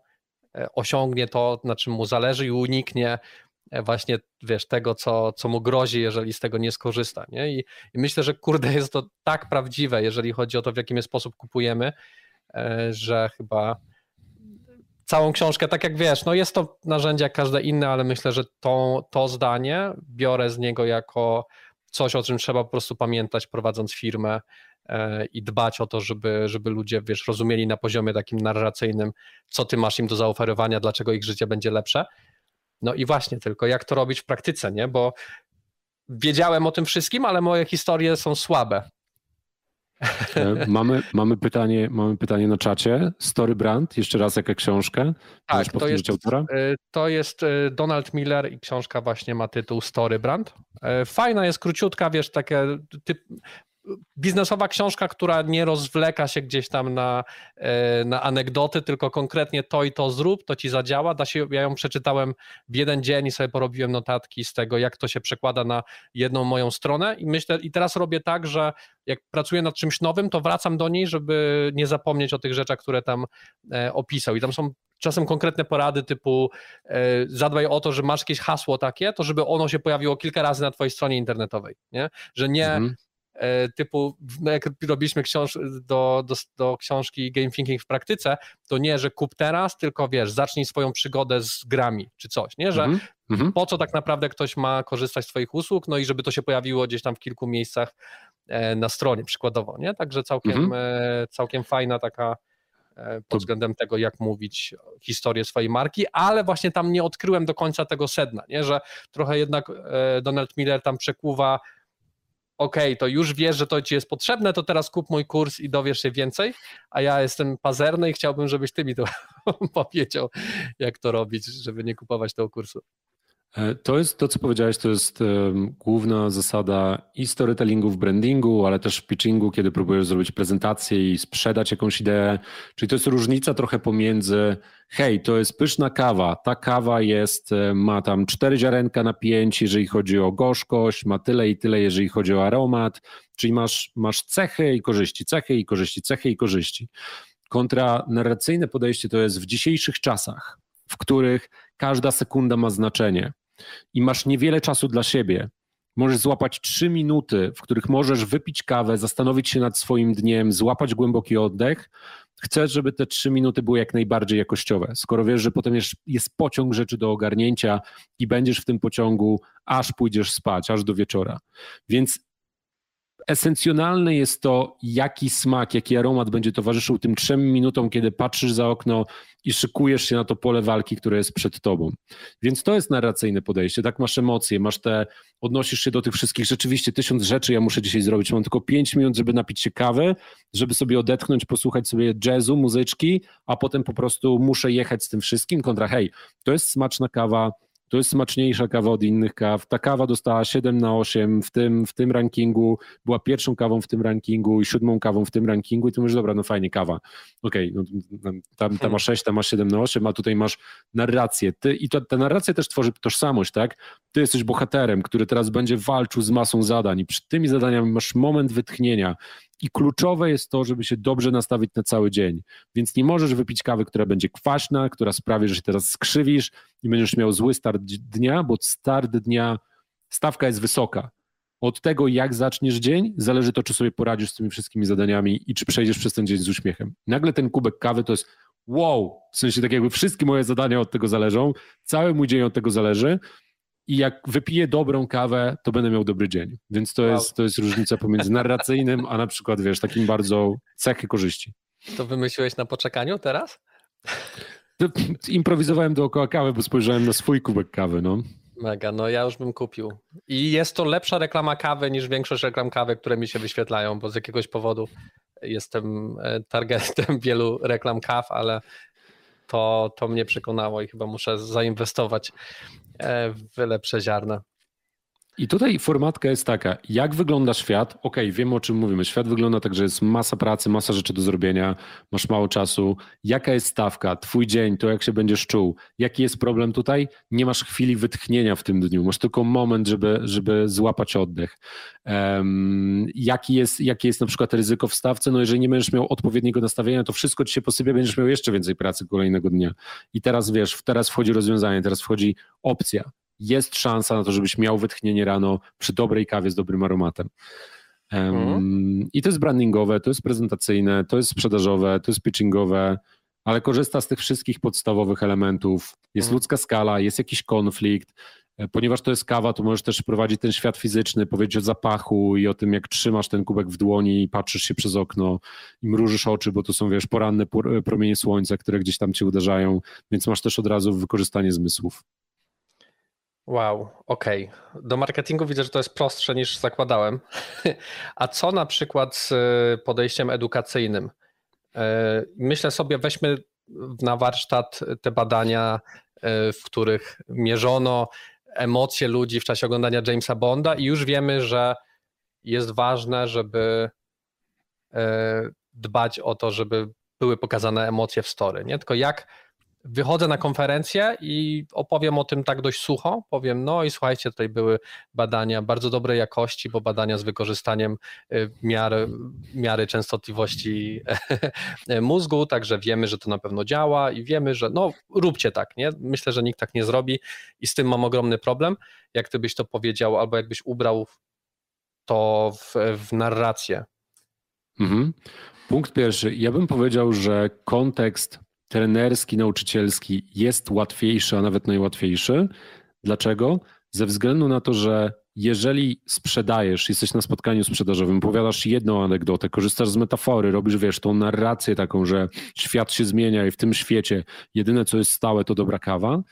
e, osiągnie to, na czym mu zależy i uniknie właśnie, wiesz, tego, co, co mu grozi, jeżeli z tego nie skorzysta, nie? I, I, myślę, że kurde, jest to tak prawdziwe, jeżeli chodzi o to, w jaki sposób kupujemy, e, że chyba całą książkę, tak jak wiesz, no jest to narzędzie jak każde inne, ale myślę, że to, to zdanie biorę z niego jako coś, o czym trzeba po prostu pamiętać, prowadząc firmę e, i dbać o to, żeby, żeby ludzie, wiesz, rozumieli na poziomie takim narracyjnym, co ty masz im do zaoferowania, dlaczego ich życie będzie lepsze, no i właśnie, tylko jak to robić w praktyce, nie? Bo wiedziałem o tym wszystkim, ale moje historie są słabe. E, mamy, mamy, pytanie, mamy pytanie na czacie. Story Brand, jeszcze raz jaka książka? Tak, to jest, autora? E, to jest e, Donald Miller i książka właśnie ma tytuł Story Brand. Fajna jest, króciutka, wiesz, takie typ, biznesowa książka, która nie rozwleka się gdzieś tam na, e, na anegdoty, tylko konkretnie to i to zrób, to ci zadziała. Da się, ja ją przeczytałem w jeden dzień i sobie porobiłem notatki z tego, jak to się przekłada na jedną moją stronę i myślę, i teraz robię tak, że jak pracuję nad czymś nowym, to wracam do niej, żeby nie zapomnieć o tych rzeczach, które tam e, opisał. I tam są czasem konkretne porady typu e, zadbaj o to, że masz jakieś hasło takie, to żeby ono się pojawiło kilka razy na twojej stronie internetowej, nie? Że nie mhm typu, no jak robiliśmy książ do, do, do książki Game Thinking w praktyce, to nie, że kup teraz, tylko wiesz, zacznij swoją przygodę z grami czy coś, nie, że mm -hmm. po co tak naprawdę ktoś ma korzystać z twoich usług, no i żeby to się pojawiło gdzieś tam w kilku miejscach e, na stronie przykładowo, nie, także całkiem, mm -hmm. całkiem fajna taka pod względem tego, jak mówić historię swojej marki, ale właśnie tam nie odkryłem do końca tego sedna, nie? że trochę jednak Donald Miller tam przekuwa okej, okay, to już wiesz, że to ci jest potrzebne, to teraz kup mój kurs i dowiesz się więcej, a ja jestem pazerny i chciałbym, żebyś ty mi to powiedział, jak to robić, żeby nie kupować tego kursu. E, to jest to, co powiedziałeś, to jest główna zasada i storytellingu w brandingu, ale też w pitchingu, kiedy próbujesz zrobić prezentację i sprzedać jakąś ideę. Czyli to jest różnica trochę pomiędzy, hej, to jest pyszna kawa, ta kawa jest, e, ma tam cztery ziarenka na pięć, jeżeli chodzi o gorzkość, ma tyle i tyle, jeżeli chodzi o aromat, czyli masz, masz cechy i korzyści, cechy i korzyści, cechy i korzyści. Kontra narracyjne podejście to jest w dzisiejszych czasach, w których każda sekunda ma znaczenie i masz niewiele czasu dla siebie, możesz złapać trzy minuty, w których możesz wypić kawę, zastanowić się nad swoim dniem, złapać głęboki oddech. Chcesz, żeby te trzy minuty były jak najbardziej jakościowe. Skoro wiesz, że potem jest, jest pociąg rzeczy do ogarnięcia i będziesz w tym pociągu, aż pójdziesz spać, aż do wieczora. Więc esencjonalne jest to, jaki smak, jaki aromat będzie towarzyszył tym trzem minutom, kiedy patrzysz za okno i szykujesz się na to pole walki, które jest przed tobą. Więc to jest narracyjne podejście, tak masz emocje, masz te, odnosisz się do tych wszystkich, rzeczywiście tysiąc rzeczy. Ja muszę dzisiaj zrobić, mam tylko pięć minut, żeby napić się kawy, żeby sobie odetchnąć, posłuchać sobie jazzu, muzyczki, a potem po prostu muszę jechać z tym wszystkim, kontra hej, to jest smaczna kawa, to jest smaczniejsza kawa od innych kaw. Ta kawa dostała 7 na 8 w tym, w tym rankingu, była pierwszą kawą w tym rankingu i siódmą kawą w tym rankingu i ty mówisz, dobra, no fajnie, kawa. Okej, okay, no, tam, tam masz 6, tam masz 7 na 8, a tutaj masz narrację. Ty, I to, ta narracja też tworzy tożsamość, tak? Ty jesteś bohaterem, który teraz będzie walczył z masą zadań i przed tymi zadaniami masz moment wytchnienia, i kluczowe jest to, żeby się dobrze nastawić na cały dzień. Więc nie możesz wypić kawy, która będzie kwaśna, która sprawi, że się teraz skrzywisz i będziesz miał zły start dnia, bo start dnia, stawka jest wysoka. Od tego, jak zaczniesz dzień, zależy to, czy sobie poradzisz z tymi wszystkimi zadaniami i czy przejdziesz przez ten dzień z uśmiechem. Nagle ten kubek kawy to jest wow, w sensie tak jakby wszystkie moje zadania od tego zależą, cały mój dzień od tego zależy i jak wypiję dobrą kawę, to będę miał dobry dzień. Więc to, wow. jest, to jest różnica pomiędzy narracyjnym, a na przykład, wiesz, takim bardzo cechy korzyści. To wymyśliłeś na poczekaniu teraz? Improwizowałem dookoła kawy, bo spojrzałem na swój kubek kawy, no. Mega, no ja już bym kupił. I jest to lepsza reklama kawy niż większość reklam kawy, które mi się wyświetlają, bo z jakiegoś powodu jestem e, targetem wielu reklam kaw, ale to, to mnie przekonało i chyba muszę zainwestować E, w lepsze ziarna. I tutaj formatka jest taka, jak wygląda świat? Ok, wiemy o czym mówimy. Świat wygląda tak, że jest masa pracy, masa rzeczy do zrobienia, masz mało czasu. Jaka jest stawka? Twój dzień, to jak się będziesz czuł? Jaki jest problem tutaj? Nie masz chwili wytchnienia w tym dniu, masz tylko moment, żeby, żeby złapać oddech. Um, jaki, jest, jakie jest na przykład ryzyko w stawce? No jeżeli nie będziesz miał odpowiedniego nastawienia, to wszystko ci się posypie, będziesz miał jeszcze więcej pracy kolejnego dnia. I teraz wiesz, teraz wchodzi rozwiązanie, teraz wchodzi opcja jest szansa na to, żebyś miał wytchnienie rano przy dobrej kawie z dobrym aromatem. Um, I to jest brandingowe, to jest prezentacyjne, to jest sprzedażowe, to jest pitchingowe, ale korzysta z tych wszystkich podstawowych elementów. Jest mhm. ludzka skala, jest jakiś konflikt. E, ponieważ to jest kawa, to możesz też prowadzić ten świat fizyczny, powiedzieć o zapachu i o tym, jak trzymasz ten kubek w dłoni i patrzysz się przez okno i mrużysz oczy, bo to są, wiesz, poranne promienie słońca, które gdzieś tam cię uderzają, więc masz też od razu wykorzystanie zmysłów. Wow, okej. Okay. Do marketingu widzę, że to jest prostsze niż zakładałem. A co na przykład z e, podejściem edukacyjnym? E, myślę sobie, weźmy na warsztat te badania, e, w których mierzono emocje ludzi w czasie oglądania Jamesa Bonda i już wiemy, że jest ważne, żeby dbać o to, żeby były pokazane emocje w story. Nie? Tylko jak wychodzę na konferencję i opowiem o tym tak dość sucho. Powiem, no i słuchajcie, tutaj były badania bardzo dobrej jakości, bo badania z wykorzystaniem y, miary, miary częstotliwości mózgu, także wiemy, że to na pewno działa i wiemy, że no róbcie tak, nie? Myślę, że nikt tak nie zrobi i z tym mam ogromny problem. Jak ty byś to powiedział, albo jakbyś ubrał to w, w narrację? Mhm. Punkt pierwszy. Ja bym powiedział, że kontekst trenerski, nauczycielski jest łatwiejszy, a nawet najłatwiejszy. Dlaczego? Ze względu na to, że jeżeli sprzedajesz, jesteś na spotkaniu sprzedażowym, opowiadasz jedną anegdotę, korzystasz z metafory, robisz, wiesz, tą narrację taką, że świat się zmienia i w tym świecie jedyne, co jest stałe, to dobra kawa,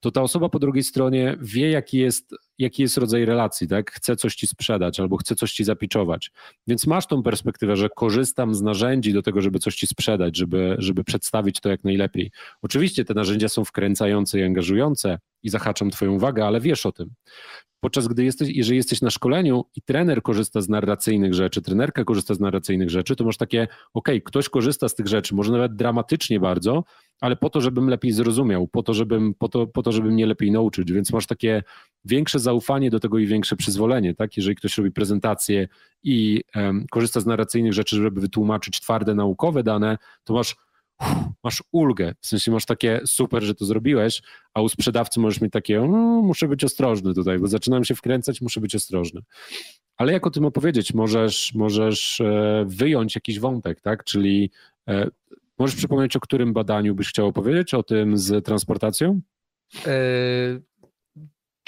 to ta osoba po drugiej stronie wie, jaki jest, jaki jest rodzaj relacji, tak? Chcę coś ci sprzedać albo chcę coś ci zapiczować. Więc masz tą perspektywę, że korzystam z narzędzi do tego, żeby coś ci sprzedać, żeby, żeby przedstawić to jak najlepiej. Oczywiście te narzędzia są wkręcające i angażujące i zahaczam twoją uwagę, ale wiesz o tym. Podczas gdy jesteś, jeżeli jesteś na szkoleniu i trener korzysta z narracyjnych rzeczy, trenerka korzysta z narracyjnych rzeczy, to masz takie, ok, ktoś korzysta z tych rzeczy, może nawet dramatycznie bardzo, ale po to, żebym lepiej zrozumiał, po to, żebym, po to, po to, żeby mnie lepiej nauczyć, więc masz takie większe zaufanie do tego i większe przyzwolenie, tak? Jeżeli ktoś robi prezentację i um, korzysta z narracyjnych rzeczy, żeby wytłumaczyć twarde naukowe dane, to masz masz ulgę, w sensie masz takie super, że to zrobiłeś, a u sprzedawcy możesz mieć takie, no, muszę być ostrożny tutaj, bo zaczynam się wkręcać, muszę być ostrożny. Ale jak o tym opowiedzieć? Możesz, możesz e, wyjąć jakiś wątek, tak? Czyli e, możesz przypomnieć, o którym badaniu byś chciał opowiedzieć, o tym z transportacją?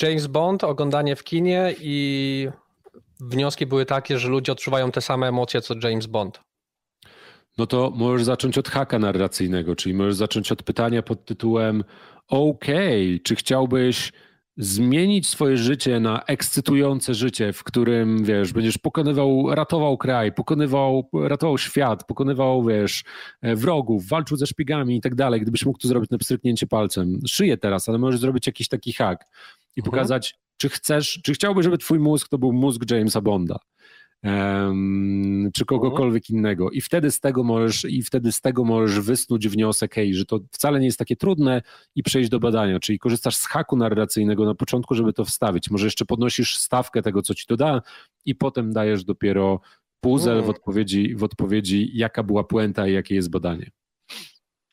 James Bond, oglądanie w kinie i wnioski były takie, że ludzie odczuwają te same emocje co James Bond no to możesz zacząć od haka narracyjnego, czyli możesz zacząć od pytania pod tytułem OK, czy chciałbyś zmienić swoje życie na ekscytujące życie, w którym, wiesz, będziesz pokonywał, ratował kraj, pokonywał, ratował świat, pokonywał, wiesz, e, wrogów, walczył ze szpiegami i tak dalej. Gdybyś mógł to zrobić na pstryknięcie palcem. Szyję teraz, ale możesz zrobić jakiś taki hak i mhm. pokazać, czy chcesz, czy chciałbyś, żeby twój mózg to był mózg Jamesa Bonda um, czy kogokolwiek innego. I wtedy z tego możesz, i wtedy z tego możesz wysnuć wniosek, hej, że to wcale nie jest takie trudne i przejść do badania, czyli korzystasz z haku narracyjnego na początku, żeby to wstawić. Może jeszcze podnosisz stawkę tego, co ci to da i potem dajesz dopiero puzzle w odpowiedzi, w odpowiedzi, jaka była puenta i jakie jest badanie.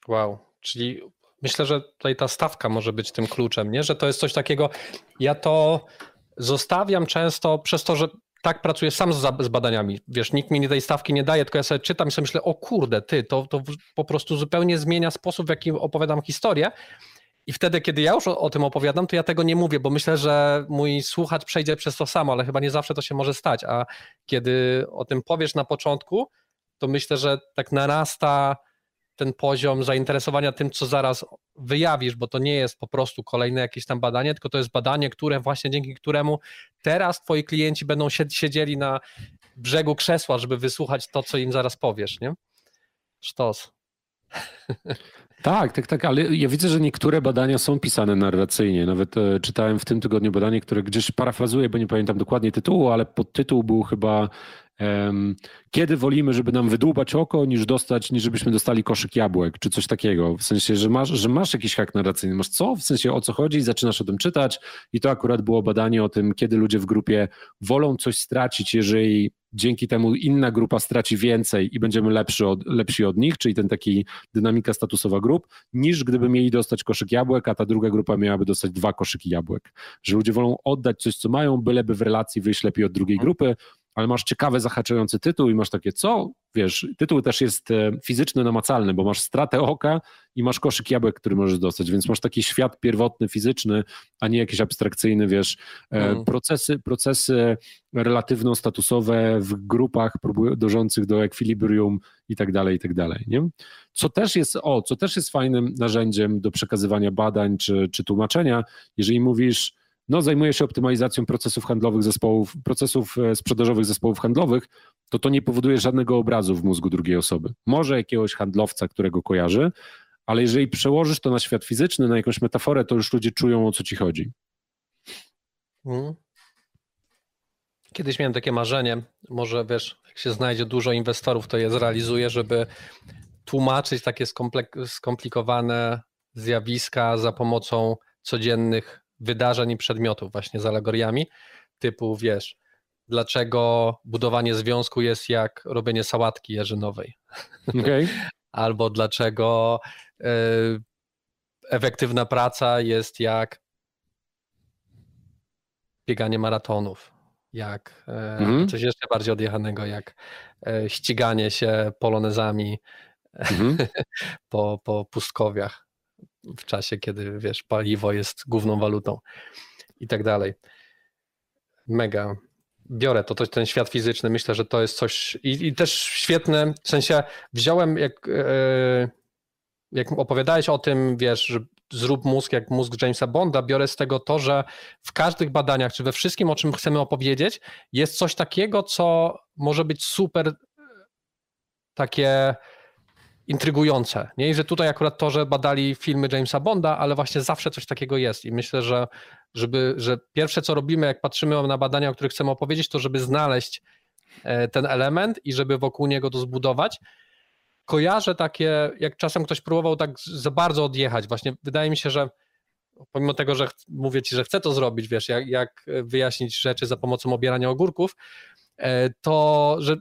Wow, czyli myślę, że tutaj ta stawka może być tym kluczem, nie? że to jest coś takiego, ja to zostawiam często przez to, że tak pracuję sam z, z, badaniami. Wiesz, nikt mi tej stawki nie daje, tylko ja sobie czytam i sobie myślę, o kurde, ty, to, to po prostu zupełnie zmienia sposób, w jaki opowiadam historię. I wtedy, kiedy ja już o, o, tym opowiadam, to ja tego nie mówię, bo myślę, że mój słuchacz przejdzie przez to samo, ale chyba nie zawsze to się może stać. A kiedy o tym powiesz na początku, to myślę, że tak narasta ten poziom zainteresowania tym, co zaraz wyjawisz, bo to nie jest po prostu kolejne jakieś tam badanie, tylko to jest badanie, które właśnie dzięki któremu teraz twoi klienci będą siedzieli na brzegu krzesła, żeby wysłuchać to, co im zaraz powiesz, nie? Sztos. Tak, tak, tak, ale ja widzę, że niektóre badania są pisane narracyjnie. Nawet e, czytałem w tym tygodniu badanie, które gdzieś parafrazuję, bo nie pamiętam dokładnie tytułu, ale podtytuł był chyba kiedy wolimy, żeby nam wydłubać oko, niż dostać, niż żebyśmy dostali koszyk jabłek, czy coś takiego. W sensie, że masz, że masz jakiś hak narracyjny. Masz co? W sensie o co chodzi? Zaczynasz o tym czytać i to akurat było badanie o tym, kiedy ludzie w grupie wolą coś stracić, jeżeli dzięki temu inna grupa straci więcej i będziemy lepszy od, lepsi od nich, czyli ten taki dynamika statusowa grup, niż gdyby mieli dostać koszyk jabłek, a ta druga grupa miałaby dostać dwa koszyki jabłek. Że ludzie wolą oddać coś, co mają, byleby w relacji wyjść lepiej od drugiej grupy, ale masz ciekawy, zahaczający tytuł i masz takie, co? Wiesz, tytuł też jest e, fizyczny, namacalny, bo masz stratę oka i masz koszyk jabłek, który możesz dostać, więc masz taki świat pierwotny, fizyczny, a nie jakiś abstrakcyjny, wiesz, mm. procesy, procesy relatywno-statusowe w grupach dążących do ekwilibrium i tak dalej, i tak dalej, nie? Co też jest, o, co też jest fajnym narzędziem do przekazywania badań czy, czy tłumaczenia, jeżeli mówisz, no, zajmuje się optymalizacją procesów handlowych zespołów, procesów e, sprzedażowych zespołów handlowych, to to nie powoduje żadnego obrazu w mózgu drugiej osoby. Może jakiegoś handlowca, którego kojarzy, ale jeżeli przełożysz to na świat fizyczny, na jakąś metaforę, to już ludzie czują, o co ci chodzi. Mhm. Kiedyś miałem takie marzenie, może wiesz, jak się znajdzie dużo inwestorów, to je zrealizuję, żeby tłumaczyć takie skomplikowane zjawiska za pomocą codziennych wydarzeń i przedmiotów właśnie z alegoriami, typu wiesz, dlaczego budowanie związku jest jak robienie sałatki jarzynowej. Okay. Albo dlaczego y, efektywna praca jest jak bieganie maratonów, jak mm. coś jeszcze bardziej odjechanego, jak y, ściganie się polonezami mm. po, po pustkowiach w czasie, kiedy wiesz, paliwo jest główną walutą i tak dalej. Mega. Biorę to, to ten świat fizyczny, myślę, że to jest coś i, i też świetne, w sensie wziąłem jak, e, jak opowiadałeś o tym, wiesz, że zrób mózg jak mózg Jamesa Bonda, biorę z tego to, że w każdych badaniach, czy we wszystkim, o czym chcemy opowiedzieć, jest coś takiego, co może być super takie intrygujące. Nie? I że tutaj akurat to, że badali filmy Jamesa Bonda, ale właśnie zawsze coś takiego jest. I myślę, że, żeby, że pierwsze, co robimy, jak patrzymy na badania, o których chcemy opowiedzieć, to żeby znaleźć e, ten element i żeby wokół niego to zbudować. Kojarzę takie, jak czasem ktoś próbował tak za bardzo odjechać. Właśnie wydaje mi się, że pomimo tego, że mówię ci, że chcę to zrobić, wiesz, jak, jak wyjaśnić rzeczy za pomocą obierania ogórków, e, to że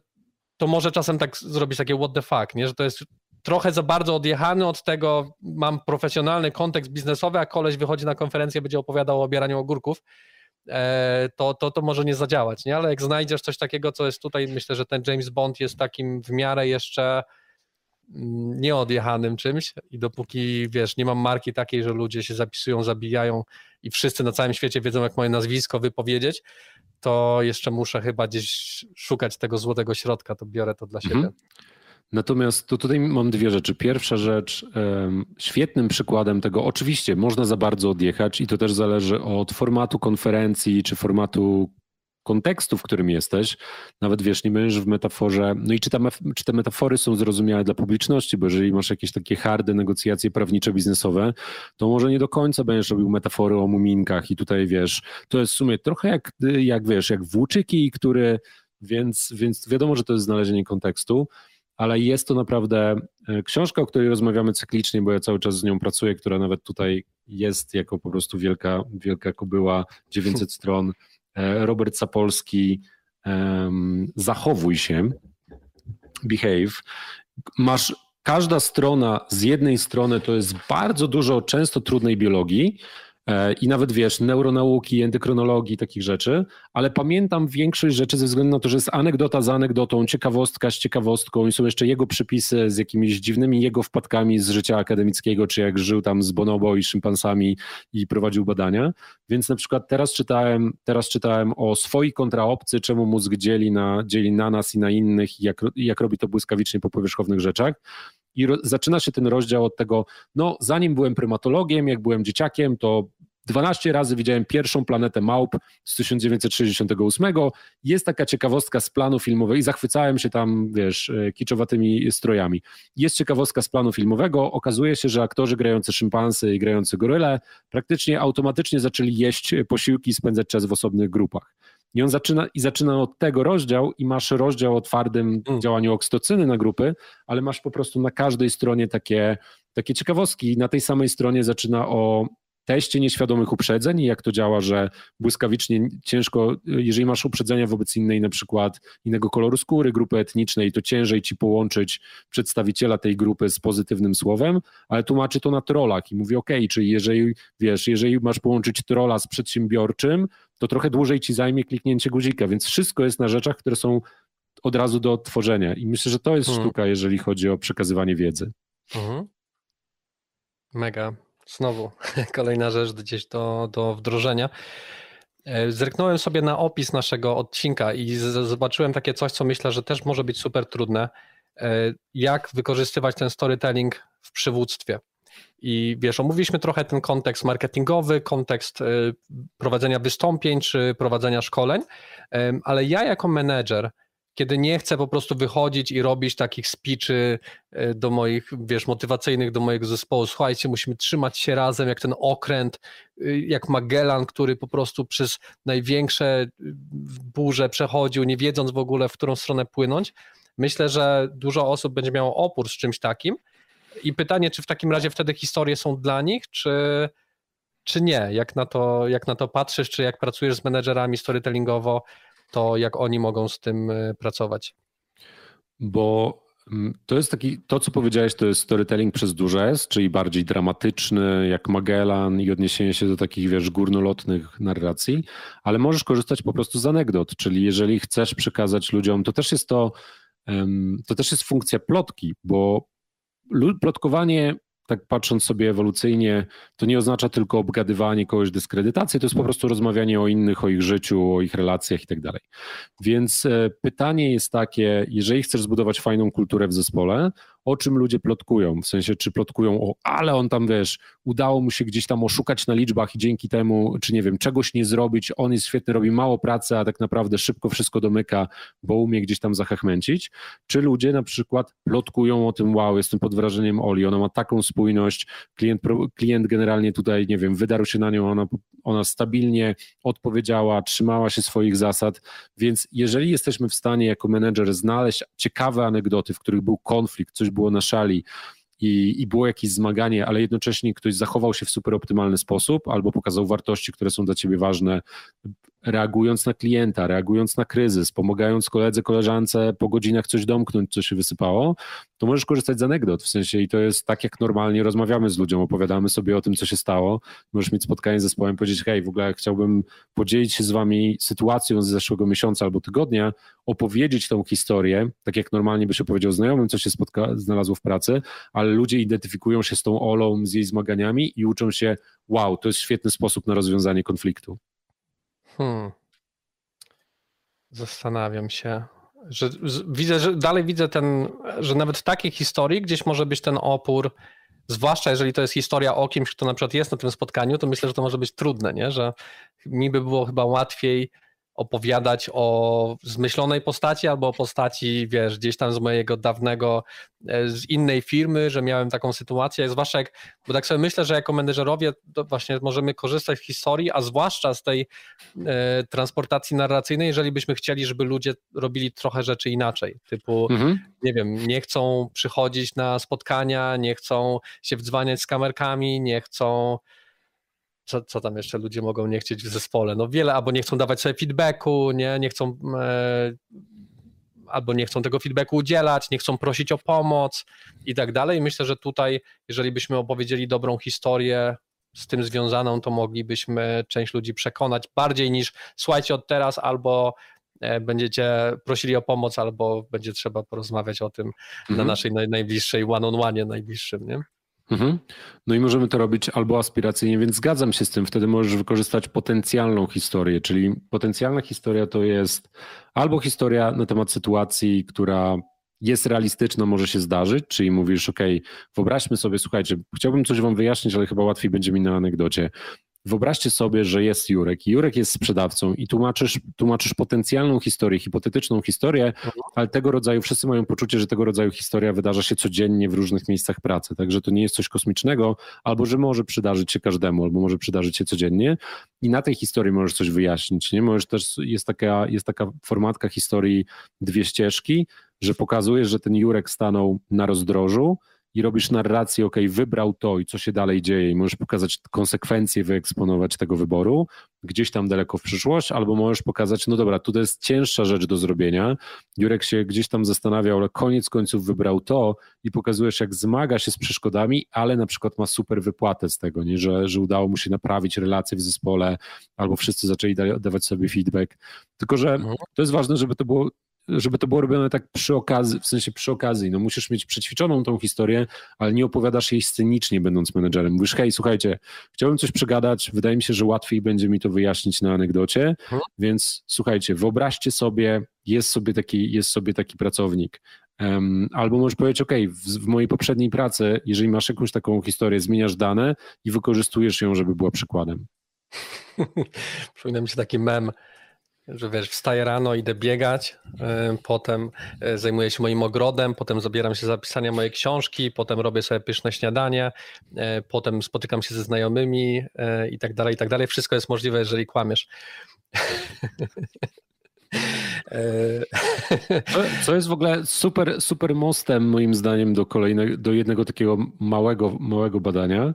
to może czasem tak zrobić takie what the fuck, nie? że to jest trochę za bardzo odjechany od tego, mam profesjonalny kontekst biznesowy, a koleś wychodzi na konferencję, będzie opowiadał o obieraniu ogórków, e, to, to, to może nie zadziałać, nie? Ale jak znajdziesz coś takiego, co jest tutaj, myślę, że ten James Bond jest takim w miarę jeszcze mm, nieodjechanym czymś i dopóki, wiesz, nie mam marki takiej, że ludzie się zapisują, zabijają i wszyscy na całym świecie wiedzą, jak moje nazwisko wypowiedzieć, to jeszcze muszę chyba gdzieś szukać tego złotego środka, to biorę to dla mhm. Natomiast tu, tutaj mam dwie rzeczy. Pierwsza rzecz, świetnym przykładem tego, oczywiście można za bardzo odjechać i to też zależy od formatu konferencji czy formatu kontekstu, w którym jesteś. Nawet wiesz, nie będziesz w metaforze, no i czy, ta, czy te metafory są zrozumiałe dla publiczności, bo jeżeli masz jakieś takie harde negocjacje prawnicze-biznesowe, to może nie do końca będziesz robił metafory o muminkach i tutaj wiesz, to jest w sumie trochę jak, jak wiesz, jak włóczyki, który, więc, więc wiadomo, że to jest znalezienie kontekstu ale jest to naprawdę e, książka, o której rozmawiamy cyklicznie, bo ja cały czas z nią pracuję, która nawet tutaj jest jako po prostu wielka, wielka kobyła, 900 stron. E, Robert Sapolski, um, zachowuj się, behave. Masz każda strona z jednej strony to jest bardzo dużo często trudnej biologii, i nawet wiesz, neuronauki, endokronologii, takich rzeczy, ale pamiętam większość rzeczy ze względu na to, że jest anegdota z anegdotą, ciekawostka z ciekawostką i są jeszcze jego przypisy z jakimiś dziwnymi jego wpadkami z życia akademickiego, czy jak żył tam z bonobo i szympansami i prowadził badania. Więc na przykład teraz czytałem, teraz czytałem o swoi kontraobcy, czemu mózg dzieli na, dzieli na nas i na innych jak, jak robi to błyskawicznie po powierzchownych rzeczach. I zaczyna się ten rozdział od tego, no zanim byłem prymatologiem, jak byłem dzieciakiem, to 12 razy widziałem pierwszą planetę małp z 1968. Jest taka ciekawostka z planu filmowego i zachwycałem się tam, wiesz, e, kiczowatymi strojami. Jest ciekawostka z planu filmowego. Okazuje się, że aktorzy grający szympansy i grający goryle praktycznie automatycznie zaczęli jeść posiłki i spędzać czas w osobnych grupach. I on zaczyna, i zaczyna od tego rozdział i masz rozdział o twardym mm. działaniu oksytocyny na grupy, ale masz po prostu na każdej stronie takie, takie ciekawostki. Na tej samej stronie zaczyna o teście nieświadomych uprzedzeń i jak to działa, że błyskawicznie ciężko, jeżeli masz uprzedzenia wobec innej, na przykład innego koloru skóry, grupy etnicznej, to ciężej ci połączyć przedstawiciela tej grupy z pozytywnym słowem, ale tłumaczy to na trollach i mówi, ok, czyli jeżeli, wiesz, jeżeli masz połączyć trolla z przedsiębiorczym, to trochę dłużej ci zajmie kliknięcie guzika, więc wszystko jest na rzeczach, które są od razu do tworzenia i myślę, że to jest hmm. sztuka, jeżeli chodzi o przekazywanie wiedzy. Mhm. Mega. Znowu kolejna rzecz gdzieś do, do wdrożenia. E, zerknąłem sobie na opis naszego odcinka i zobaczyłem takie coś, co myślę, że też może być super trudne. E, jak wykorzystywać ten storytelling w przywództwie. I wiesz, omówiliśmy trochę ten kontekst marketingowy, kontekst e, prowadzenia wystąpień czy prowadzenia szkoleń, ale ja jako menedżer kiedy nie chcę po prostu wychodzić i robić takich speechy e, do moich, wiesz, motywacyjnych do mojego zespołu. Słuchajcie, musimy trzymać się razem, jak ten okręt, y, jak Magellan, który po prostu przez największe y, burze przechodził, nie wiedząc w ogóle, w którą stronę płynąć. Myślę, że dużo osób będzie miało opór z czymś takim. I pytanie, czy w takim razie wtedy historie są dla nich, czy, czy nie? Jak na, to, jak na to patrzysz, czy jak pracujesz z menedżerami storytellingowo, to jak oni mogą z tym e, pracować? Bo mm, to jest taki, to co powiedziałeś, to jest storytelling przez duże S, czyli bardziej dramatyczny, jak Magellan i odniesienie się do takich, wiesz, górnolotnych narracji, ale możesz korzystać po prostu z anegdot, czyli jeżeli chcesz przekazać ludziom, to też jest to, to też jest funkcja plotki, bo plotkowanie tak patrząc sobie ewolucyjnie, to nie oznacza tylko obgadywanie kogoś dyskredytacji, to jest po prostu rozmawianie o innych, o ich życiu, o ich relacjach i tak dalej. Więc e, pytanie jest takie, jeżeli chcesz zbudować fajną kulturę w zespole, o czym ludzie plotkują, w sensie czy plotkują o, ale on tam, wiesz, udało mu się gdzieś tam oszukać na liczbach i dzięki temu, czy nie wiem, czegoś nie zrobić, on jest świetny, robi mało pracy, a tak naprawdę szybko wszystko domyka, bo umie gdzieś tam zachachmęcić, czy ludzie na przykład plotkują o tym, wow, jestem pod wrażeniem Oli, ona ma taką spójność, klient, klient generalnie tutaj, nie wiem, wydarł się na nią, ona, ona stabilnie odpowiedziała, trzymała się swoich zasad, więc jeżeli jesteśmy w stanie jako menedżer znaleźć ciekawe anegdoty, w których był konflikt, coś było na szali, i, i było jakieś zmaganie, ale jednocześnie ktoś zachował się w super optymalny sposób albo pokazał wartości, które są dla ciebie ważne, reagując na klienta, reagując na kryzys, pomagając koledze, koleżance po godzinach coś domknąć, co się wysypało, to możesz korzystać z anegdot, w sensie i to jest tak, jak normalnie rozmawiamy z ludziom, opowiadamy sobie o tym, co się stało, możesz mieć spotkanie z zespołem, powiedzieć, hej, w ogóle chciałbym podzielić się z wami sytuacją z zeszłego miesiąca albo tygodnia, opowiedzieć tą historię, tak jak normalnie byś opowiedział znajomym, co się spotka, znalazło w pracy, ale ludzie identyfikują się z tą Olą, z jej zmaganiami i uczą się, wow, to jest świetny sposób na rozwiązanie konfliktu. Hmm. Zastanawiam się. Że, widzę, że dalej widzę ten, że nawet w takiej historii gdzieś może być ten opór, zwłaszcza jeżeli to jest historia o kimś, kto na przykład jest na tym spotkaniu, to myślę, że to może być trudne, nie? że mi by było chyba łatwiej opowiadać o zmyślonej postaci albo o postaci, wiesz, gdzieś tam z mojego dawnego, e, z innej firmy, że miałem taką sytuację, zwłaszcza jak, bo tak sobie myślę, że jako menedżerowie właśnie możemy korzystać z historii, a zwłaszcza z tej e, transportacji narracyjnej, jeżeli byśmy chcieli, żeby ludzie robili trochę rzeczy inaczej, typu, mhm. nie wiem, nie chcą przychodzić na spotkania, nie chcą się wdzwaniać z kamerkami, nie chcą co, co tam jeszcze ludzie mogą nie chcieć w zespole? No wiele, albo nie chcą dawać sobie feedbacku, nie, nie chcą e, albo nie chcą tego feedbacku udzielać, nie chcą prosić o pomoc i tak dalej. Myślę, że tutaj, jeżeli byśmy opowiedzieli dobrą historię z tym związaną, to moglibyśmy część ludzi przekonać bardziej niż słuchajcie od teraz albo e, będziecie prosili o pomoc, albo będzie trzeba porozmawiać o tym mhm. na naszej naj, najbliższej one-on-one, najbliższym, nie? Mhm. No i możemy to robić albo aspiracyjnie, więc zgadzam się z tym. Wtedy możesz wykorzystać potencjalną historię, czyli potencjalna historia to jest albo historia na temat sytuacji, która jest realistyczna, może się zdarzyć, czyli mówisz, OK, wyobraźmy sobie, słuchajcie, chciałbym coś wam wyjaśnić, ale chyba łatwiej będzie mi na anegdocie. Wyobraźcie sobie, że jest Jurek i Jurek jest sprzedawcą i tłumaczysz, tłumaczysz potencjalną historię, hipotetyczną historię, ale tego rodzaju, wszyscy mają poczucie, że tego rodzaju historia wydarza się codziennie w różnych miejscach pracy, także to nie jest coś kosmicznego, albo że może przydarzyć się każdemu, albo może przydarzyć się codziennie i na tej historii możesz coś wyjaśnić, nie? Możesz też, jest taka, jest taka formatka historii dwie ścieżki, że pokazujesz, że ten Jurek stanął na rozdrożu, i robisz narrację, ok, wybrał to i co się dalej dzieje, i możesz pokazać konsekwencje, wyeksponować tego wyboru gdzieś tam daleko w przyszłość, albo możesz pokazać, no dobra, tutaj jest cięższa rzecz do zrobienia. Jurek się gdzieś tam zastanawiał, ale koniec końców wybrał to i pokazujesz, jak zmaga się z przeszkodami, ale na przykład ma super wypłatę z tego, nie? Że, że udało mu się naprawić relacje w zespole, albo wszyscy zaczęli dawać sobie feedback. Tylko, że mhm. to jest ważne, żeby to było żeby to było robione tak przy okazji, w sensie przy okazji, no musisz mieć przećwiczoną tą historię, ale nie opowiadasz jej scenicznie, będąc menedżerem. Mówisz, hej, słuchajcie, chciałbym coś przegadać, wydaje mi się, że łatwiej będzie mi to wyjaśnić na anegdocie, hmm. więc słuchajcie, wyobraźcie sobie, jest sobie taki, jest sobie taki pracownik, um, albo możesz powiedzieć, ok, w, w mojej poprzedniej pracy, jeżeli masz jakąś taką historię, zmieniasz dane i wykorzystujesz ją, żeby była przykładem. Przypomina mi się taki mem, że wiesz, wstaję rano, idę biegać, y, potem y, zajmuję się moim ogrodem, potem zabieram się za pisanie mojej książki, potem robię sobie pyszne śniadanie, y, potem spotykam się ze znajomymi i tak dalej, i tak dalej. Wszystko jest możliwe, jeżeli kłamiesz. Co jest w ogóle super, super mostem moim zdaniem do kolejnego, do jednego takiego małego, małego badania,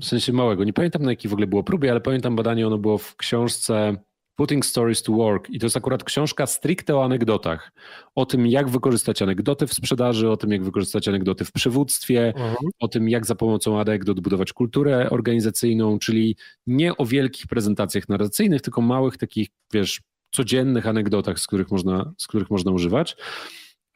w sensie małego. Nie pamiętam na jakiej w ogóle było próbie, ale pamiętam badanie, ono było w książce Putting Stories to Work. I to jest akurat książka stricte o anegdotach. O tym, jak wykorzystać anegdoty w sprzedaży, o tym, jak wykorzystać anegdoty w przywództwie, mhm. o tym, jak za pomocą anegdot budować kulturę organizacyjną, czyli nie o wielkich prezentacjach narracyjnych, tylko małych takich, wiesz, codziennych anegdotach, z których można, z których można używać.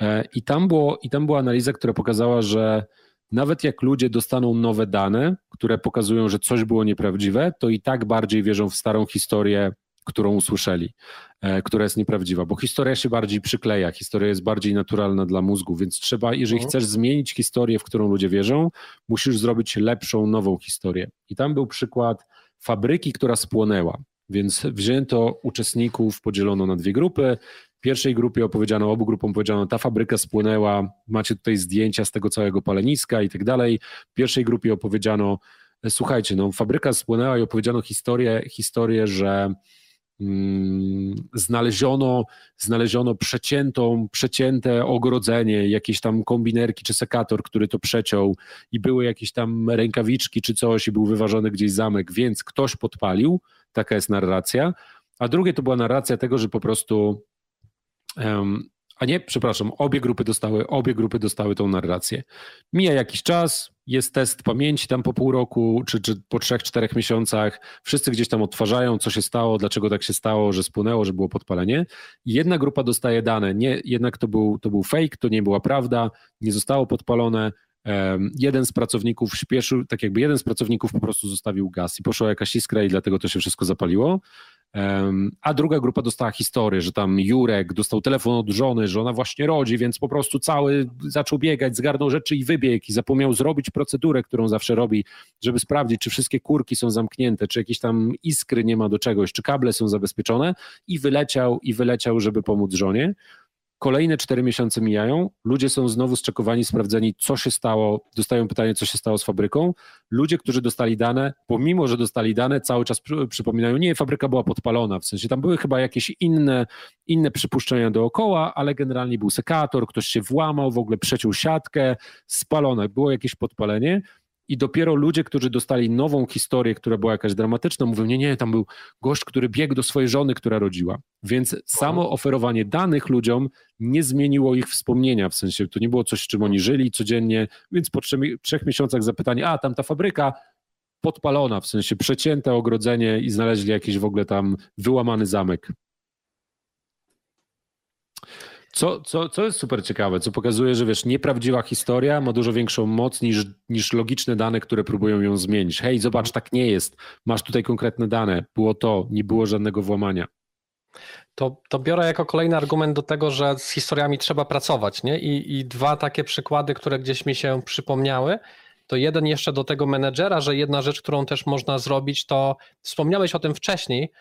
E, I tam, było, I tam była analiza, która pokazała, że nawet jak ludzie dostaną nowe dane, które pokazują, że coś było nieprawdziwe, to i tak bardziej wierzą w starą historię którą usłyszeli, e, która jest nieprawdziwa, bo historia się bardziej przykleja, historia jest bardziej naturalna dla mózgu, więc trzeba, jeżeli mhm. chcesz zmienić historię, w którą ludzie wierzą, musisz zrobić lepszą, nową historię. I tam był przykład fabryki, która spłonęła. Więc wzięto uczestników, podzielono na dwie grupy. W pierwszej grupie opowiedziano, obu grupom powiedziano, ta fabryka spłonęła, macie tutaj zdjęcia z tego całego paleniska i tak dalej. W pierwszej grupie opowiedziano, słuchajcie, no fabryka spłonęła i opowiedziano historię, historię że znaleziono, znaleziono przeciętą, przecięte ogrodzenie, jakieś tam kombinerki czy sekator, który to przeciął i były jakieś tam rękawiczki czy coś i był wyważony gdzieś zamek, więc ktoś podpalił, taka jest narracja, a drugie to była narracja tego, że po prostu a nie, przepraszam, obie grupy dostały, obie grupy dostały tą narrację. Mija jakiś czas, jest test pamięci tam po pół roku, czy, czy po trzech, czterech miesiącach, wszyscy gdzieś tam odtwarzają, co się stało, dlaczego tak się stało, że spłynęło, że było podpalenie. jedna grupa dostaje dane, nie, jednak to był, to był fake, to nie była prawda, nie zostało podpalone, jeden z pracowników śpieszył, tak jakby jeden z pracowników po prostu zostawił gaz i poszła jakaś iskra i dlatego to się wszystko zapaliło. A druga grupa dostała historię, że tam Jurek dostał telefon od żony, że ona właśnie rodzi, więc po prostu cały zaczął biegać, zgarnął rzeczy i wybiegł i zapomniał zrobić procedurę, którą zawsze robi, żeby sprawdzić, czy wszystkie kurki są zamknięte, czy jakieś tam iskry nie ma do czegoś, czy kable są zabezpieczone i wyleciał i wyleciał, żeby pomóc żonie. Kolejne cztery miesiące mijają, ludzie są znowu zczekowani, sprawdzeni, co się stało, dostają pytanie, co się stało z fabryką. Ludzie, którzy dostali dane, pomimo, że dostali dane, cały czas przypominają, nie, fabryka była podpalona, w sensie tam były chyba jakieś inne, inne przypuszczenia dookoła, ale generalnie był sekator, ktoś się włamał, w ogóle przeciął siatkę, spalone, było jakieś podpalenie i dopiero ludzie, którzy dostali nową historię, która była jakaś dramatyczna, mówią, nie, nie, tam był gość, który biegł do swojej żony, która rodziła. Więc samo oferowanie danych ludziom nie zmieniło ich wspomnienia, w sensie to nie było coś, czym oni żyli codziennie, więc po trzech, trzech miesiącach zapytanie, a tam ta fabryka podpalona, w sensie przecięte ogrodzenie i znaleźli jakiś w ogóle tam wyłamany zamek. Co, co, co jest super ciekawe, co pokazuje, że wiesz, nieprawdziwa historia ma dużo większą moc niż, niż logiczne dane, które próbują ją zmienić. Hej, zobacz, tak nie jest. Masz tutaj konkretne dane. Było to, nie było żadnego włamania. To, to biorę jako kolejny argument do tego, że z historiami trzeba pracować. Nie? I, I dwa takie przykłady, które gdzieś mi się przypomniały. To jeden jeszcze do tego menedżera, że jedna rzecz, którą też można zrobić, to wspomniałeś o tym wcześniej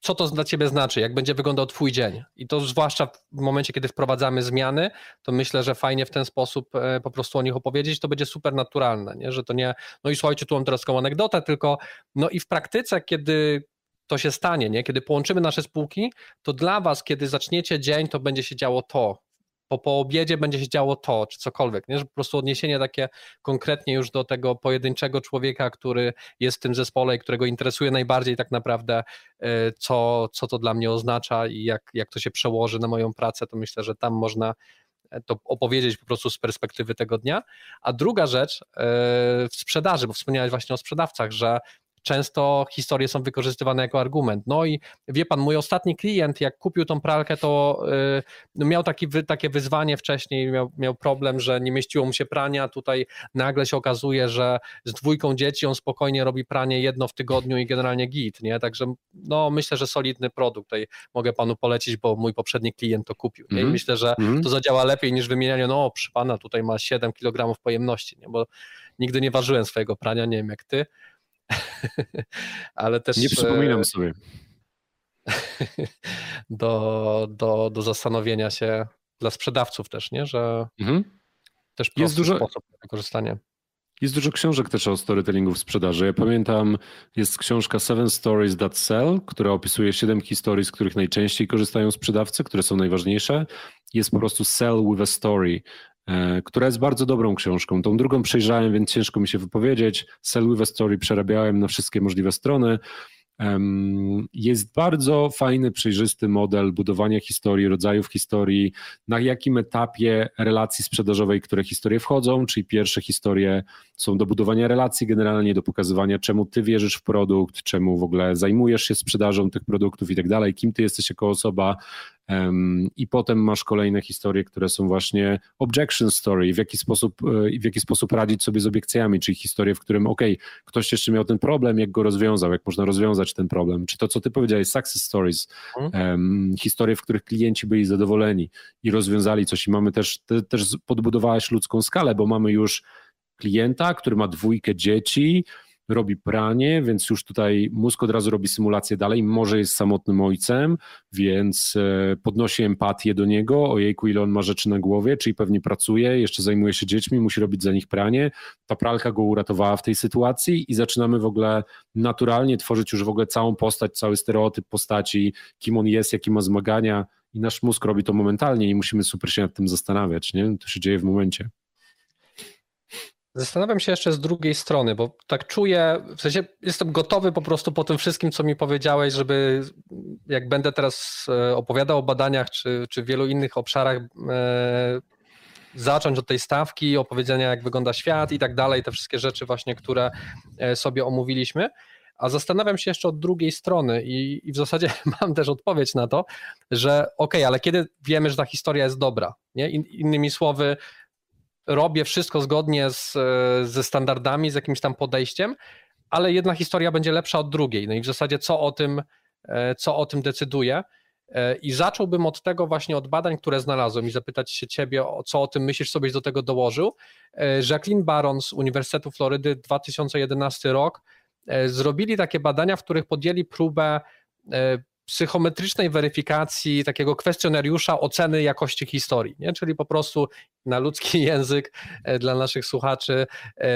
co to dla ciebie znaczy, jak będzie wyglądał twój dzień. I to zwłaszcza w momencie, kiedy wprowadzamy zmiany, to myślę, że fajnie w ten sposób e, po prostu o nich opowiedzieć, to będzie super naturalne, nie? że to nie, no i słuchajcie, tu mam teraz taką anegdotę, tylko no i w praktyce, kiedy to się stanie, nie? kiedy połączymy nasze spółki, to dla was, kiedy zaczniecie dzień, to będzie się działo to, po, po obiedzie będzie się działo to, czy cokolwiek, nie? że po prostu odniesienie takie konkretnie już do tego pojedynczego człowieka, który jest w tym zespole i którego interesuje najbardziej tak naprawdę, e, co, co to dla mnie oznacza i jak, jak to się przełoży na moją pracę, to myślę, że tam można e, to opowiedzieć po prostu z perspektywy tego dnia. A druga rzecz e, w sprzedaży, bo wspomniałeś właśnie o sprzedawcach, że często historie są wykorzystywane jako argument. No i wie pan, mój ostatni klient, jak kupił tą pralkę, to yy, miał taki, takie wyzwanie wcześniej, miał, miał problem, że nie mieściło mu się prania. Tutaj nagle się okazuje, że z dwójką dzieci on spokojnie robi pranie jedno w tygodniu i generalnie git, nie? Także no, myślę, że solidny produkt. Tutaj mogę panu polecić, bo mój poprzedni klient to kupił. Mhm. myślę, że mm. to zadziała lepiej niż wymienianie, no przy pana tutaj ma 7 kg pojemności, nie? bo nigdy nie ważyłem swojego prania, nie wiem jak ty, ale też... Nie przypominam sobie. Do, do, do zastanowienia się dla sprzedawców też, nie? Że mhm. też jest dużo sposób wykorzystania. Jest dużo książek też o storytellingu w sprzedaży. Ja pamiętam, jest książka Seven Stories That Sell, która opisuje siedem historii, z których najczęściej korzystają sprzedawcy, które są najważniejsze. Jest po prostu Sell with a Story. E, która jest bardzo dobrą książką. Tą drugą przejrzałem, więc ciężko mi się wypowiedzieć. A Story przerabiałem na wszystkie możliwe strony. Jest bardzo fajny, przejrzysty model budowania historii, rodzajów historii, na jakim etapie relacji sprzedażowej, które historie wchodzą, czyli pierwsze historie są do budowania relacji, generalnie do pokazywania, czemu ty wierzysz w produkt, czemu w ogóle zajmujesz się sprzedażą tych produktów i tak dalej, kim ty jesteś jako osoba. I potem masz kolejne historie, które są właśnie objection story, w jaki sposób, w jaki sposób radzić sobie z obiekcjami, czyli historie, w którym ok, ktoś jeszcze miał ten problem, jak go rozwiązał, jak można rozwiązać ten problem, czy to, co ty powiedziałeś, success stories, um, historie, w których klienci byli zadowoleni i rozwiązali coś i mamy też, te, też podbudowałeś ludzką skalę, bo mamy już klienta, który ma dwójkę dzieci, robi pranie, więc już tutaj mózg od razu robi symulację dalej, może jest samotnym ojcem, więc e, podnosi empatię do niego, ojejku ile on ma rzeczy na głowie, czyli pewnie pracuje, jeszcze zajmuje się dziećmi, musi robić za nich pranie, ta pralka go uratowała w tej sytuacji i zaczynamy w ogóle naturalnie tworzyć już w ogóle całą postać, cały stereotyp postaci, kim on jest, jakie ma zmagania i nasz mózg robi to momentalnie i musimy super się nad tym zastanawiać, nie? To się dzieje w momencie. Zastanawiam się jeszcze z drugiej strony, bo tak czuję, w sensie jestem gotowy po prostu po tym wszystkim, co mi powiedziałeś, żeby jak będę teraz e, opowiadał o badaniach czy, czy wielu innych obszarach, e, zacząć od tej stawki, opowiedzenia jak wygląda świat i tak dalej, te wszystkie rzeczy właśnie, które e, sobie omówiliśmy. A zastanawiam się jeszcze od drugiej strony i, i w zasadzie mam też odpowiedź na to, że okej, okay, ale kiedy wiemy, że ta historia jest dobra? Nie? In, innymi słowy, robię wszystko zgodnie z, e, ze standardami, z jakimś tam podejściem, ale jedna historia będzie lepsza od drugiej. No i w zasadzie co o tym, e, co o tym decyduje? E, I zacząłbym od tego właśnie od badań, które znalazłem i zapytać się ciebie, co o tym myślisz, co byś do tego dołożył. Jacqueline Baron z Uniwersytetu Florydy 2011 rok zrobili takie badania, w których podjęli próbę psychometrycznej weryfikacji takiego kwestionariusza oceny jakości historii, nie? czyli po prostu na ludzki język e, dla naszych słuchaczy e,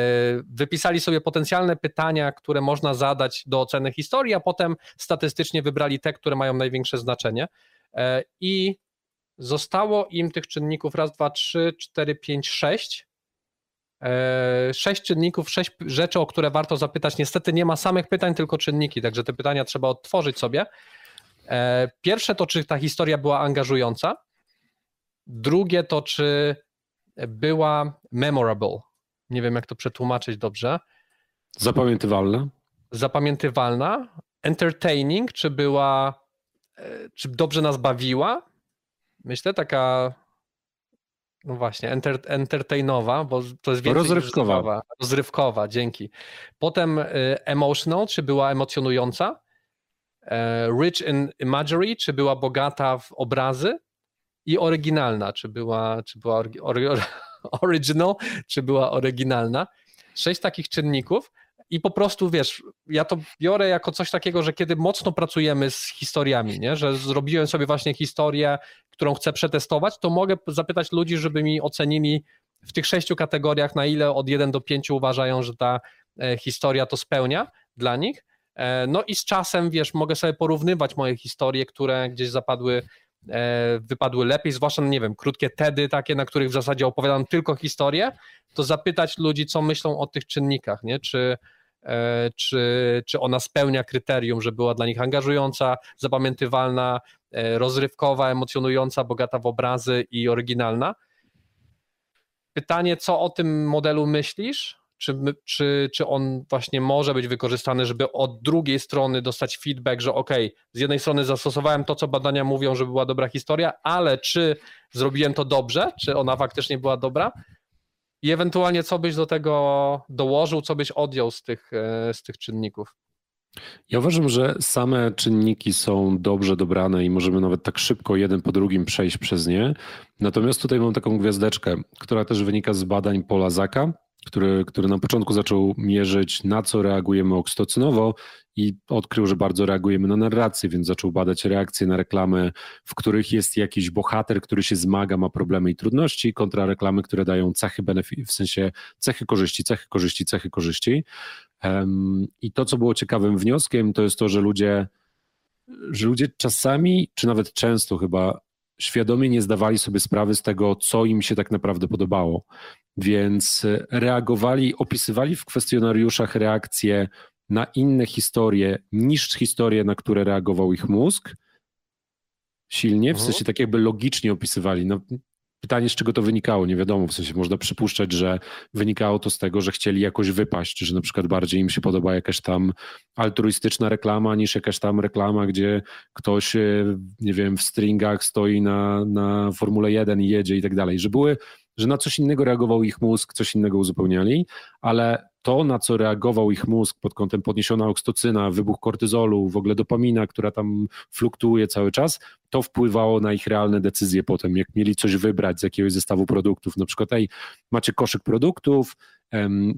wypisali sobie potencjalne pytania, które można zadać do oceny historii, a potem statystycznie wybrali te, które mają największe znaczenie e, i zostało im tych czynników raz, dwa, trzy, cztery, pięć, sześć sześć czynników, sześć rzeczy, o które warto zapytać. Niestety nie ma samych pytań, tylko czynniki, także te pytania trzeba odtworzyć sobie. E, pierwsze to, czy ta historia była angażująca. Drugie to, czy była memorable. Nie wiem, jak to przetłumaczyć dobrze. Zapamiętywalna. Zapamiętywalna. Entertaining, czy była, e, czy dobrze nas bawiła. Myślę, taka no właśnie, enter, entertainowa, bo to jest więcej rozrywkowa. Rozrywkowa, dzięki. Potem e, emotional, czy była emocjonująca. E, rich in imagery, czy była bogata w obrazy i oryginalna, czy była, czy była or, or, original, czy była oryginalna. Sześć takich czynników i po prostu wiesz, ja to biorę jako coś takiego, że kiedy mocno pracujemy z historiami, nie? że zrobiłem sobie właśnie historię, którą chcę przetestować, to mogę zapytać ludzi, żeby mi ocenili w tych sześciu kategoriach, na ile od 1 do 5 uważają, że ta e, historia to spełnia dla nich. E, no i z czasem, wiesz, mogę sobie porównywać moje historie, które gdzieś zapadły, e, wypadły lepiej, zwłaszcza, no nie wiem, krótkie TEDy takie, na których w zasadzie opowiadam tylko historię, to zapytać ludzi, co myślą o tych czynnikach, nie? Czy, e, czy, czy ona spełnia kryterium, że była dla nich angażująca, zapamiętywalna, rozrywkowa, emocjonująca, bogata w obrazy i oryginalna. Pytanie, co o tym modelu myślisz? Czy, czy, czy on właśnie może być wykorzystany, żeby od drugiej strony dostać feedback, że ok, z jednej strony zastosowałem to, co badania mówią, że była dobra historia, ale czy zrobiłem to dobrze, czy ona faktycznie była dobra? I ewentualnie co byś do tego dołożył, co byś odjął z tych, e, z tych czynników? Ja uważam, że same czynniki są dobrze dobrane i możemy nawet tak szybko jeden po drugim przejść przez nie. Natomiast tutaj mam taką gwiazdeczkę, która też wynika z badań Pola Zaka, który, który na początku zaczął mierzyć, na co reagujemy oksytocynowo i odkrył, że bardzo reagujemy na narrację, więc zaczął badać reakcje na reklamy, w których jest jakiś bohater, który się zmaga, ma problemy i trudności, kontra reklamy, które dają cechy benefit, w sensie cechy korzyści, cechy korzyści, cechy korzyści. Um, I to, co było ciekawym wnioskiem, to jest to, że ludzie, że ludzie czasami, czy nawet często chyba świadomie nie zdawali sobie sprawy z tego, co im się tak naprawdę podobało. Więc reagowali, opisywali w kwestionariuszach reakcje na inne historie niż historie, na które reagował ich mózg silnie, w mhm. sensie tak jakby logicznie opisywali. No, Pytanie, z czego to wynikało, nie wiadomo. W sensie można przypuszczać, że wynikało to z tego, że chcieli jakoś wypaść, że na przykład bardziej im się podoba jakaś tam altruistyczna reklama niż jakaś tam reklama, gdzie ktoś, e, nie wiem, w stringach stoi na, na Formule 1 i jedzie i tak dalej. Że były, że na coś innego reagował ich mózg, coś innego uzupełniali, ale to, na co reagował ich mózg pod kątem podniesiona okstocyna, wybuch kortyzolu, w ogóle dopamina, która tam fluktuuje cały czas, to wpływało na ich realne decyzje potem, jak mieli coś wybrać z jakiegoś zestawu produktów. Na przykład, ej, macie koszyk produktów,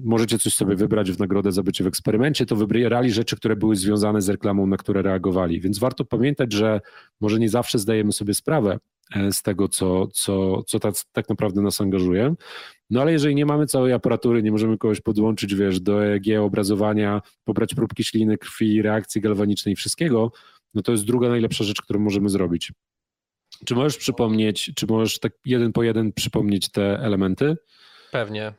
możecie coś sobie wybrać w nagrodę za bycie w eksperymencie, to wybierali rzeczy, które były związane z reklamą, na które reagowali. Więc warto pamiętać, że może nie zawsze zdajemy sobie sprawę e, z tego, co, co, co tak, tak naprawdę nas angażuje. No ale jeżeli nie mamy całej aparatury, nie możemy kogoś podłączyć, wiesz, do EEG, obrazowania, pobrać próbki śliny, krwi, reakcji galwanicznej, wszystkiego, no to jest druga najlepsza rzecz, którą możemy zrobić. Czy możesz przypomnieć, czy możesz tak jeden po jeden przypomnieć te elementy? Pewnie.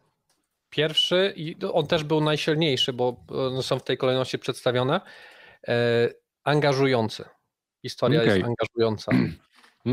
Pierwszy, i on też był najsilniejszy, bo są w tej kolejności przedstawione, e, angażujący. Historia okay. jest angażująca.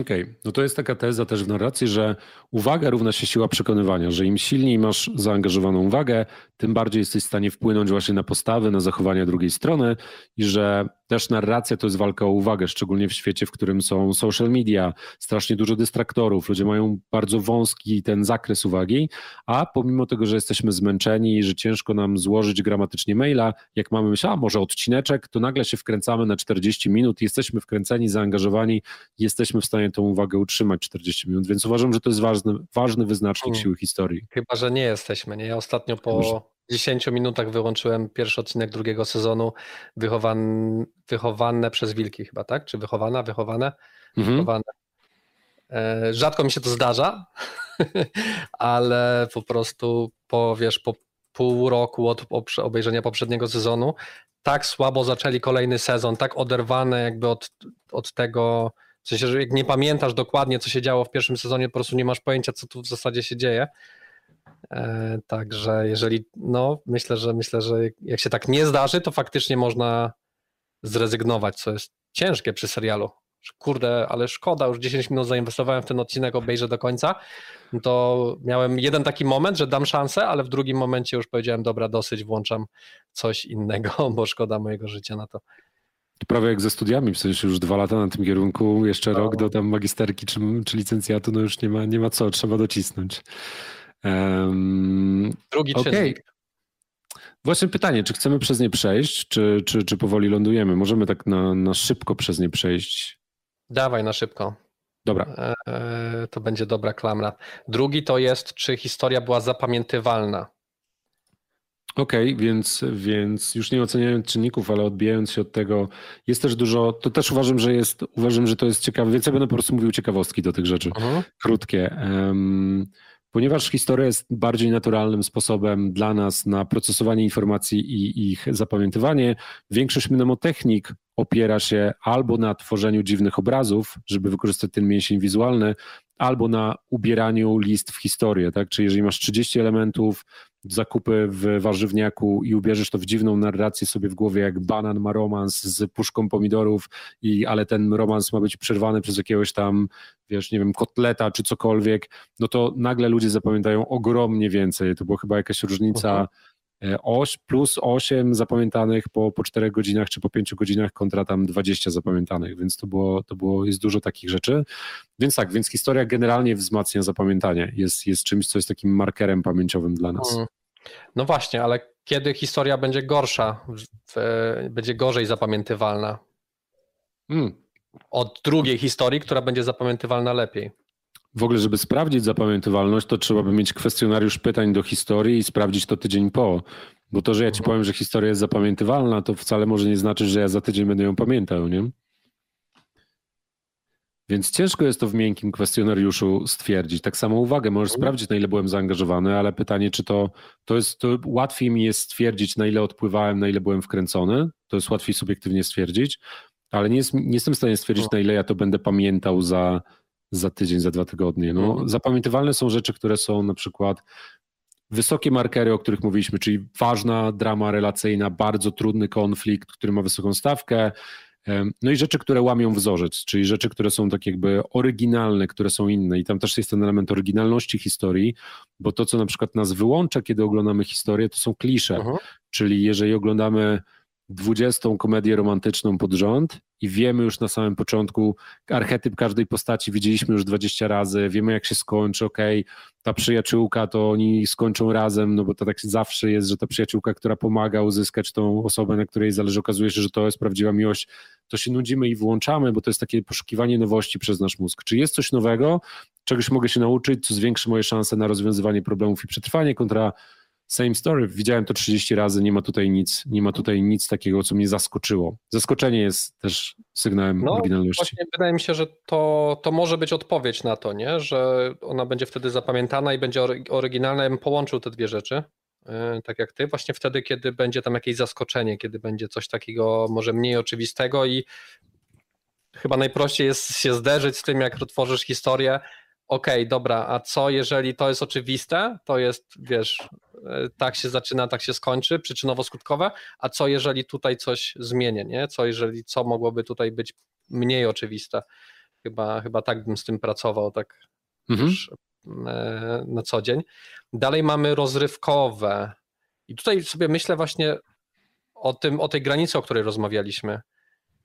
Okej, okay. no to jest taka teza też w narracji, że uwaga równa się siła przekonywania, że im silniej masz zaangażowaną uwagę, tym bardziej jesteś w stanie wpłynąć właśnie na postawy, na zachowania drugiej strony i że też narracja to jest walka o uwagę, szczególnie w świecie, w którym są social media, strasznie dużo dystraktorów, ludzie mają bardzo wąski ten zakres uwagi, a pomimo tego, że jesteśmy zmęczeni i że ciężko nam złożyć gramatycznie maila, jak mamy myśleć, a może odcineczek, to nagle się wkręcamy na 40 minut, jesteśmy wkręceni, zaangażowani, jesteśmy w stanie tą uwagę utrzymać 40 minut, więc uważam, że to jest ważny, ważny wyznacznik hmm. siły historii. Chyba, że nie jesteśmy, nie? Ja ostatnio po 10 minutach wyłączyłem pierwszy odcinek drugiego sezonu wychowan, wychowane przez wilki chyba, tak? Czy wychowana, wychowane? Mhm. Wychowane. E, rzadko mi się to zdarza, ale po prostu po, wiesz, po pół roku od obejrzenia poprzedniego sezonu tak słabo zaczęli kolejny sezon, tak oderwane jakby od, od tego, w sensie, że jak nie pamiętasz dokładnie, co się działo w pierwszym sezonie, po prostu nie masz pojęcia, co tu w zasadzie się dzieje, także jeżeli, no myślę, że myślę, że jak się tak nie zdarzy, to faktycznie można zrezygnować, co jest ciężkie przy serialu. Kurde, ale szkoda, już 10 minut zainwestowałem w ten odcinek, obejrzę do końca. To miałem jeden taki moment, że dam szansę, ale w drugim momencie już powiedziałem, dobra, dosyć, włączam coś innego, bo szkoda mojego życia na to. Prawie jak ze studiami, w sensie już dwa lata na tym kierunku, jeszcze no. rok do tam magisterki czy, czy licencjatu, no już nie ma, nie ma co, trzeba docisnąć. Um, Drugi okay. Właśnie pytanie, czy chcemy przez nie przejść, czy, czy, czy powoli lądujemy? Możemy tak na, na szybko przez nie przejść. Dawaj na szybko. Dobra. E, e, to będzie dobra klamra. Drugi to jest, czy historia była zapamiętywalna. Okej, okay, więc, więc już nie oceniając czynników, ale odbijając się od tego, jest też dużo, to też uważam, że jest, uważam, że to jest ciekawe, więc ja będę po prostu mówił ciekawostki do tych rzeczy, uh-huh. krótkie. Um, Ponieważ historia jest bardziej naturalnym sposobem dla nas na procesowanie informacji i ich zapamiętywanie, większość mnemotechnik opiera się albo na tworzeniu dziwnych obrazów, żeby wykorzystać ten mięsień wizualny, albo na ubieraniu list w historię. Tak? Czyli jeżeli masz 30 elementów, zakupy w warzywniaku i ubierzesz to w dziwną narrację sobie w głowie, jak banan ma romans z puszką pomidorów, i, ale ten romans ma być przerwany przez jakiegoś tam, wiesz, nie wiem, kotleta czy cokolwiek, no to nagle ludzie zapamiętają ogromnie więcej. To była chyba jakaś różnica. E, oś, plus 8 zapamiętanych po, po 4 godzinach czy po 5 godzinach kontra tam 20 zapamiętanych, więc to było, to było, jest dużo takich rzeczy. Więc tak, więc historia generalnie wzmacnia zapamiętanie, jest, jest czymś, co jest takim markerem pamięciowym dla nas. Mm. No właśnie, ale kiedy historia będzie gorsza, będzie gorzej zapamiętywalna? Mm. Od drugiej historii, która będzie zapamiętywalna lepiej. W ogóle, żeby sprawdzić zapamiętywalność, to trzeba by mieć kwestionariusz pytań do historii i sprawdzić to tydzień po. Bo to, że ja ci mhm. powiem, że historia jest zapamiętywalna, to wcale może nie znaczyć, że ja za tydzień będę ją pamiętał, nie? Więc ciężko jest to w miękkim kwestionariuszu stwierdzić. Tak samo uwagę, możesz mhm. sprawdzić, na ile byłem zaangażowany, ale pytanie, czy to, to jest, to łatwiej mi jest stwierdzić, na ile odpływałem, na ile byłem wkręcony. To jest łatwiej subiektywnie stwierdzić, ale nie, jest, nie jestem w stanie stwierdzić, na ile ja to będę pamiętał za, za tydzień, za dwa tygodnie. No, mhm. zapamiętywalne są rzeczy, które są na przykład wysokie markery, o których mówiliśmy, czyli ważna drama relacyjna, bardzo trudny konflikt, który ma wysoką stawkę, No i rzeczy, które łamią wzorzec, czyli rzeczy, które są tak jakby oryginalne, które są inne i tam też jest ten element oryginalności historii, bo to, co na przykład nas wyłącza, kiedy oglądamy historię, to są klisze, czyli jeżeli oglądamy dwudziestą komedię romantyczną pod rząd i wiemy już na samym początku archetyp każdej postaci, widzieliśmy już 20 razy, wiemy jak się skończy, okej, okay, ta przyjaciółka to oni skończą razem, no bo to tak zawsze jest, że ta przyjaciółka, która pomaga uzyskać tą osobę, na której zależy, okazuje się, że to jest prawdziwa miłość, to się nudzimy i włączamy, bo to jest takie poszukiwanie nowości przez nasz mózg. Czy jest coś nowego, czegoś mogę się nauczyć, co zwiększy moje szanse na rozwiązywanie problemów i przetrwanie kontra Same story. Widziałem to 30 razy, nie ma tutaj nic, nie ma tutaj nic takiego, co mnie zaskoczyło. Zaskoczenie jest też sygnałem no, oryginalności. Właśnie wydaje mi się, że to, to może być odpowiedź na to, nie? że ona będzie wtedy zapamiętana i będzie oryginalna. Ja bym połączył te dwie rzeczy, yy, tak jak ty, właśnie wtedy, kiedy będzie tam jakieś zaskoczenie, kiedy będzie coś takiego może mniej oczywistego i chyba najprościej jest się zderzyć z tym, jak otworzysz historię, okej, okay, dobra, a co jeżeli to jest oczywiste, to jest, wiesz, e, tak się zaczyna, tak się skończy, przyczynowo-skutkowe, a co jeżeli tutaj coś zmienię, nie? Co jeżeli, co mogłoby tutaj być mniej oczywiste? Chyba, chyba tak bym z tym pracował, tak mhm. już e, na co dzień. Dalej mamy rozrywkowe i tutaj sobie myślę właśnie o tym, o tej granicy, o której rozmawialiśmy,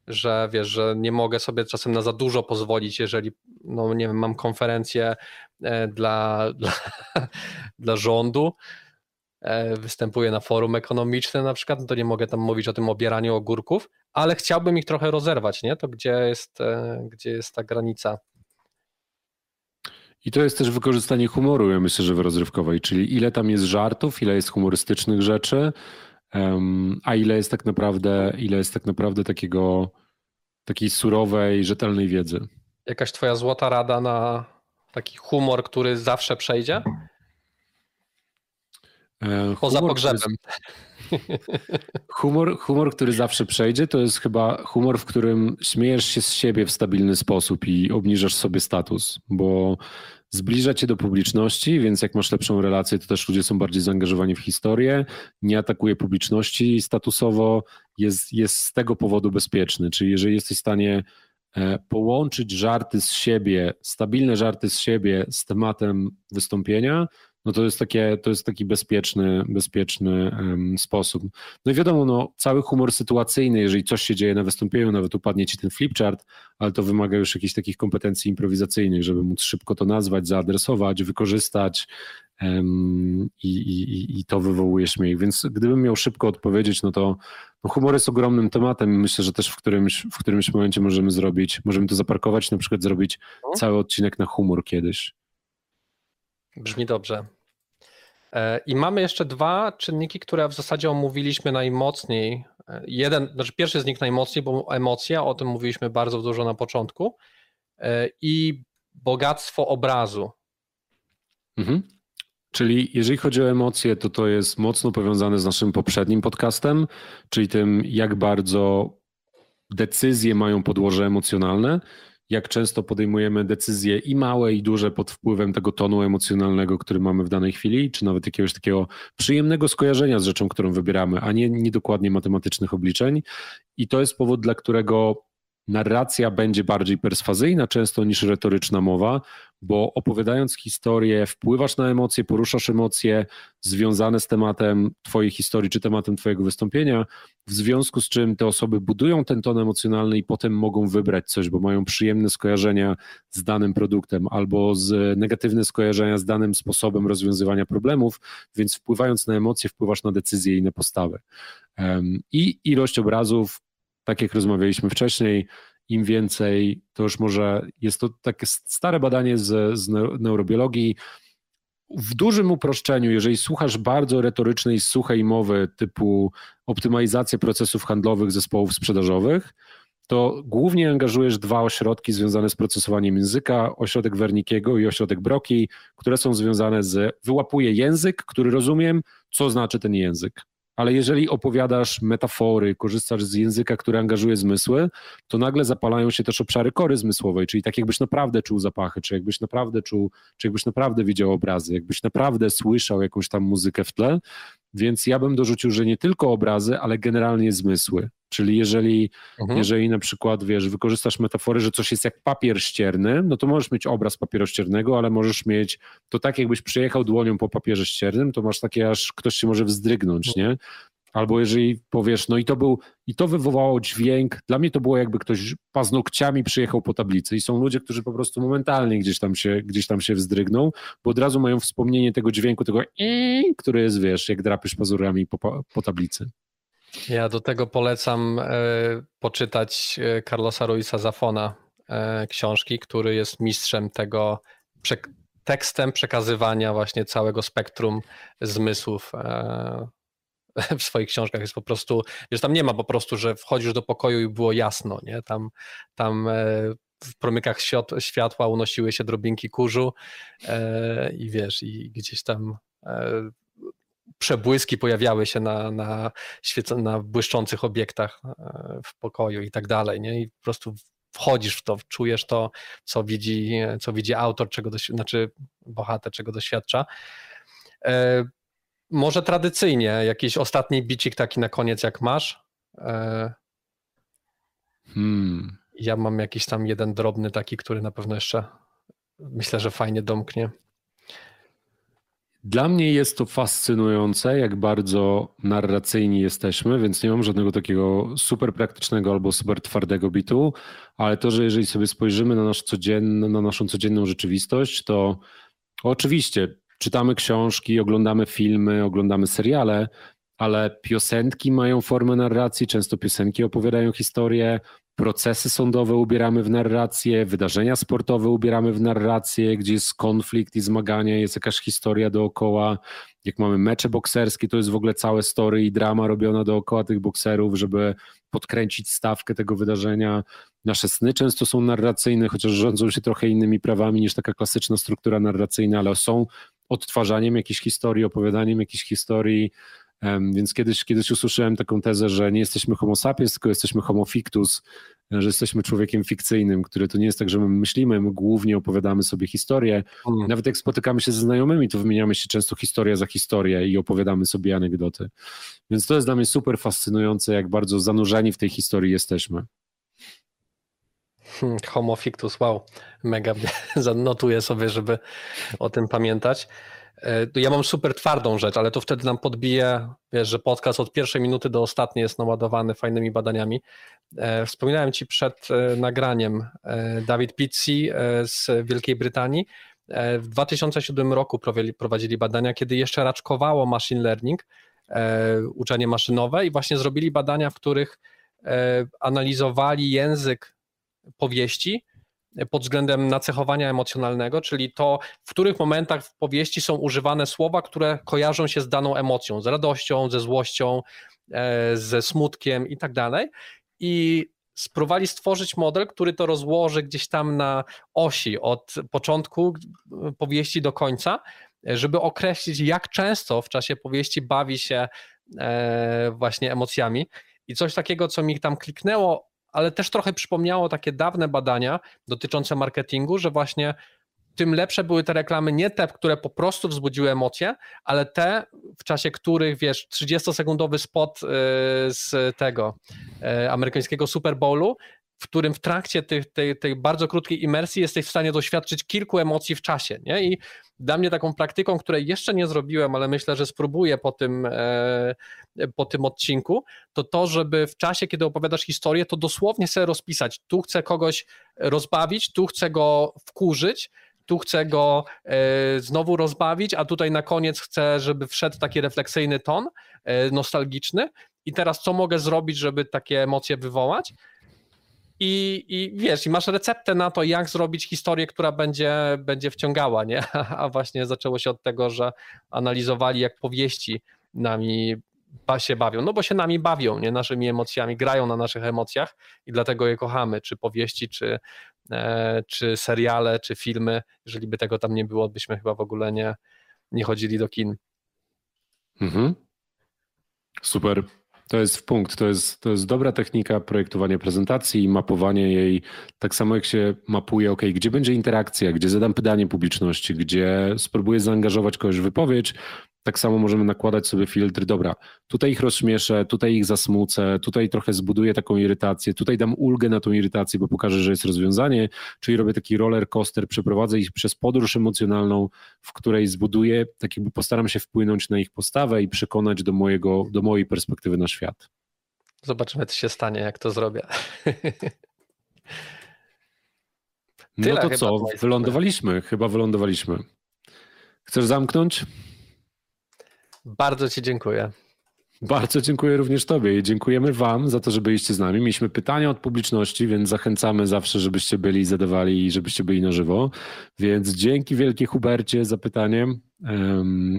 że wiesz, że nie mogę sobie czasem na za dużo pozwolić, jeżeli no nie wiem, mam konferencję e, dla, dla, dla rządu, e, występuję na forum ekonomicznym na przykład, no to nie mogę tam mówić o tym obieraniu ogórków, ale chciałbym ich trochę rozerwać, nie? To gdzie jest, e, gdzie jest ta granica? I to jest też wykorzystanie humoru, ja myślę, że w rozrywkowej, czyli ile tam jest żartów, ile jest humorystycznych rzeczy, a ile jest tak naprawdę, ile jest tak naprawdę takiego, takiej surowej, rzetelnej wiedzy. Jakaś twoja złota rada na taki humor, który zawsze przejdzie? E, Poza humor, pogrzebem. Który, humor, humor, który zawsze przejdzie, to jest chyba humor, w którym śmiejesz się z siebie w stabilny sposób i obniżasz sobie status, bo zbliża cię do publiczności, więc jak masz lepszą relację, to też ludzie są bardziej zaangażowani w historię, nie atakuje publiczności statusowo, jest, jest z tego powodu bezpieczny. Czyli jeżeli jesteś w stanie połączyć żarty z siebie, stabilne żarty z siebie z tematem wystąpienia, no to jest, takie, to jest taki bezpieczny, bezpieczny um, sposób. No i wiadomo, no, cały humor sytuacyjny, jeżeli coś się dzieje na wystąpieniu, nawet upadnie ci ten flipchart, ale to wymaga już jakichś takich kompetencji improwizacyjnych, żeby móc szybko to nazwać, zaadresować, wykorzystać i, i, i to wywołuje śmiech. Więc gdybym miał szybko odpowiedzieć, no to no humor jest ogromnym tematem myślę, że też w którymś, w którymś momencie możemy zrobić, możemy to zaparkować, na przykład zrobić no. cały odcinek na humor kiedyś. Brzmi dobrze. E, I mamy jeszcze dwa czynniki, które w zasadzie omówiliśmy najmocniej. E, jeden, znaczy pierwszy z nich najmocniej, bo emocja, o tym mówiliśmy bardzo dużo na początku, e, i bogactwo obrazu. Mhm. Czyli jeżeli chodzi o emocje, to to jest mocno powiązane z naszym poprzednim podcastem, czyli tym, jak bardzo decyzje mają podłoże emocjonalne jak często podejmujemy decyzje i małe, i duże pod wpływem tego tonu emocjonalnego, który mamy w danej chwili, czy nawet jakiegoś takiego przyjemnego skojarzenia z rzeczą, którą wybieramy, a nie, nie dokładnie matematycznych obliczeń. I to jest powód, dla którego narracja będzie bardziej perswazyjna często niż retoryczna mowa, bo opowiadając historię, wpływasz na emocje, poruszasz emocje związane z tematem Twojej historii czy tematem Twojego wystąpienia, w związku z czym te osoby budują ten ton emocjonalny i potem mogą wybrać coś, bo mają przyjemne skojarzenia z danym produktem albo z negatywne skojarzenia z danym sposobem rozwiązywania problemów, więc wpływając na emocje, wpływasz na decyzje i na postawy. I ilość obrazów tak jak rozmawialiśmy wcześniej, im więcej, to już może jest to takie stare badanie z, z neurobiologii. W dużym uproszczeniu, jeżeli słuchasz bardzo retorycznej, suchej mowy typu optymalizacja procesów handlowych zespołów sprzedażowych, to głównie angażujesz dwa ośrodki związane z procesowaniem języka, ośrodek Wernickiego i ośrodek Broki, które są związane z, wyłapuję język, który rozumiem, co znaczy ten język ale jeżeli opowiadasz metafory, korzystasz z języka, który angażuje zmysły, to nagle zapalają się też obszary kory zmysłowej, czyli tak jakbyś naprawdę czuł zapachy, czy jakbyś naprawdę czuł, czy jakbyś naprawdę widział obrazy, jakbyś naprawdę słyszał jakąś tam muzykę w tle, więc ja bym dorzucił, że nie tylko obrazy, ale generalnie zmysły. Czyli jeżeli, mhm. jeżeli na przykład, wiesz, wykorzystasz metafory, że coś jest jak papier ścierny, no to możesz mieć obraz papieru ściernego, ale możesz mieć to tak, jakbyś przyjechał dłonią po papierze ściernym, to masz takie, aż ktoś się może wzdrygnąć, mhm. nie? Albo jeżeli powiesz, no i to był, i to wywołało dźwięk, dla mnie to było jakby ktoś paznokciami przyjechał po tablicy i są ludzie, którzy po prostu momentalnie gdzieś tam się, gdzieś tam się wzdrygną, bo od razu mają wspomnienie tego dźwięku, tego który jest, wiesz, jak drapisz pazurami po, po tablicy. Ja do tego polecam e, poczytać e, Carlosa Ruiza Zafona e, książki, który jest mistrzem tego tekstem przekazywania właśnie całego spektrum zmysłów w swoich książkach jest po prostu, wiesz, tam nie ma po prostu, że wchodzisz do pokoju i było jasno, nie? Tam, tam w promykach światła unosiły się drobinki kurzu i wiesz, i gdzieś tam przebłyski pojawiały się na, na, świece, na błyszczących obiektach e, w pokoju i tak dalej, nie? I po prostu wchodzisz w to, czujesz to, co widzi, co widzi autor, czego znaczy bohater, czego doświadcza. E, może tradycyjnie, jakiś ostatni bicik taki na koniec, jak masz. E, hmm. Ja mam jakiś tam jeden drobny taki, który na pewno jeszcze myślę, że fajnie domknie. Dla mnie jest to fascynujące, jak bardzo narracyjni jesteśmy, więc nie mam żadnego takiego super praktycznego albo super twardego bitu, ale to, że jeżeli sobie spojrzymy na, nasz codzienny, na naszą codzienną rzeczywistość, to oczywiście czytamy książki, oglądamy filmy, oglądamy seriale, ale piosenki mają formę narracji, często piosenki opowiadają historię, procesy sądowe ubieramy w narrację, wydarzenia sportowe ubieramy w narrację, gdzie jest konflikt i zmaganie, jest jakaś historia dookoła. Jak mamy mecze bokserskie, to jest w ogóle całe story i drama robiona dookoła tych bokserów, żeby podkręcić stawkę tego wydarzenia. Nasze sny często są narracyjne, chociaż rządzą się trochę innymi prawami niż taka klasyczna struktura narracyjna, ale są odtwarzaniem jakiejś historii, opowiadaniem jakiejś historii, więc kiedyś, kiedyś usłyszałem taką tezę, że nie jesteśmy homo sapiens, tylko jesteśmy homo fictus, że jesteśmy człowiekiem fikcyjnym, który to nie jest tak, że my myślimy, my głównie opowiadamy sobie historię. Mm. Nawet jak spotykamy się ze znajomymi, to wymieniamy się często historię za historię i opowiadamy sobie anegdoty. Więc to jest dla mnie super fascynujące, jak bardzo zanurzeni w tej historii jesteśmy. Hmm, homo fictus, wow, mega zanotuję sobie, żeby o tym pamiętać. E, ja mam super twardą rzecz, ale to wtedy nam podbije, wiesz, że podcast od pierwszej minuty do ostatniej jest naładowany fajnymi badaniami. E, wspominałem Ci przed e, nagraniem Dawid Pizzi z Wielkiej Brytanii. W 2007 roku prowadzili badania, kiedy jeszcze raczkowało machine learning, uczenie maszynowe i właśnie zrobili badania, w których analizowali język powieści pod względem nacechowania emocjonalnego, czyli to, w których momentach w powieści są używane słowa, które kojarzą się z daną emocją, z radością, ze złością, e, ze smutkiem i tak dalej. I spróbowali stworzyć model, który to rozłoży gdzieś tam na osi od początku powieści do końca, żeby określić, jak często w czasie powieści bawi się e, właśnie emocjami. I coś takiego, co mi tam kliknęło ale też trochę przypomniało takie dawne badania dotyczące marketingu, że właśnie tym lepsze były te reklamy, nie te, które po prostu wzbudziły emocje, ale te, w czasie których, wiesz, 30-sekundowy spot y, z tego y, amerykańskiego Super Bowlu w którym w trakcie tej, tej, tej, bardzo krótkiej imersji jesteś w stanie doświadczyć kilku emocji w czasie. Nie? I dla mnie taką praktyką, której jeszcze nie zrobiłem, ale myślę, że spróbuję po tym, e, po tym odcinku, to to, żeby w czasie, kiedy opowiadasz historię, to dosłownie sobie rozpisać. Tu chcę kogoś rozbawić, tu chcę go wkurzyć, tu chcę go e, znowu rozbawić, a tutaj na koniec chcę, żeby wszedł taki refleksyjny ton, e, nostalgiczny. I teraz co mogę zrobić, żeby takie emocje wywołać? I, I wiesz, i masz receptę na to, jak zrobić historię, która będzie, będzie wciągała, nie? A właśnie zaczęło się od tego, że analizowali, jak powieści nami się bawią. No bo się nami bawią, nie? Naszymi emocjami, grają na naszych emocjach i dlatego je kochamy, czy powieści, czy, e, czy seriale, czy filmy. Jeżeli by tego tam nie było, byśmy chyba w ogóle nie, nie chodzili do kin. Mhm. Super. To jest w punkt, to jest, to jest dobra technika projektowania prezentacji i mapowania jej, tak samo jak się mapuje, ok, gdzie będzie interakcja, gdzie zadam pytanie publiczności, gdzie spróbuję zaangażować kogoś w wypowiedź, tak samo możemy nakładać sobie filtry. Dobra, tutaj ich rozśmieszę, tutaj ich zasmucę, tutaj trochę zbuduję taką irytację, tutaj dam ulgę na tą irytację, bo pokażę, że jest rozwiązanie, czyli robię taki roller coaster, przeprowadzę ich przez podróż emocjonalną, w której zbuduję, tak jakby postaram się wpłynąć na ich postawę i przekonać do, mojego, do mojej perspektywy na świat. Zobaczymy, co się stanie, jak to zrobię. no to co, wylądowaliśmy, chyba wylądowaliśmy. Chcesz zamknąć? Bardzo Ci dziękuję. Bardzo dziękuję również Tobie i dziękujemy Wam za to, że byliście z nami. Mieliśmy pytania od publiczności, więc zachęcamy zawsze, żebyście byli zadawali i żebyście byli na żywo. Więc dzięki wielkie Hubercie za pytanie.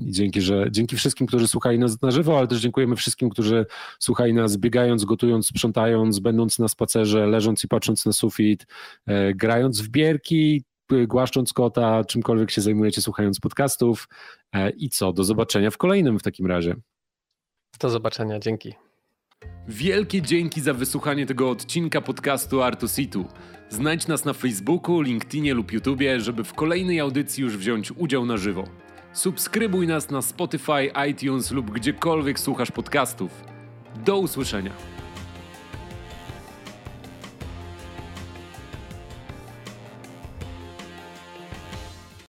Dzięki, że, dzięki wszystkim, którzy słuchali nas na żywo, ale też dziękujemy wszystkim, którzy słuchali nas biegając, gotując, sprzątając, będąc na spacerze, leżąc i patrząc na sufit, e, grając w bierki, głaszcząc kota, czymkolwiek się zajmujecie, słuchając podcastów. E, I co? Do zobaczenia w kolejnym w takim razie. Do zobaczenia, dzięki. Wielkie dzięki za wysłuchanie tego odcinka podcastu Artusitu. Znajdź nas na Facebooku, LinkedInie lub YouTubie, żeby w kolejnej audycji już wziąć udział na żywo. Subskrybuj nas na Spotify, iTunes lub gdziekolwiek słuchasz podcastów. Do usłyszenia.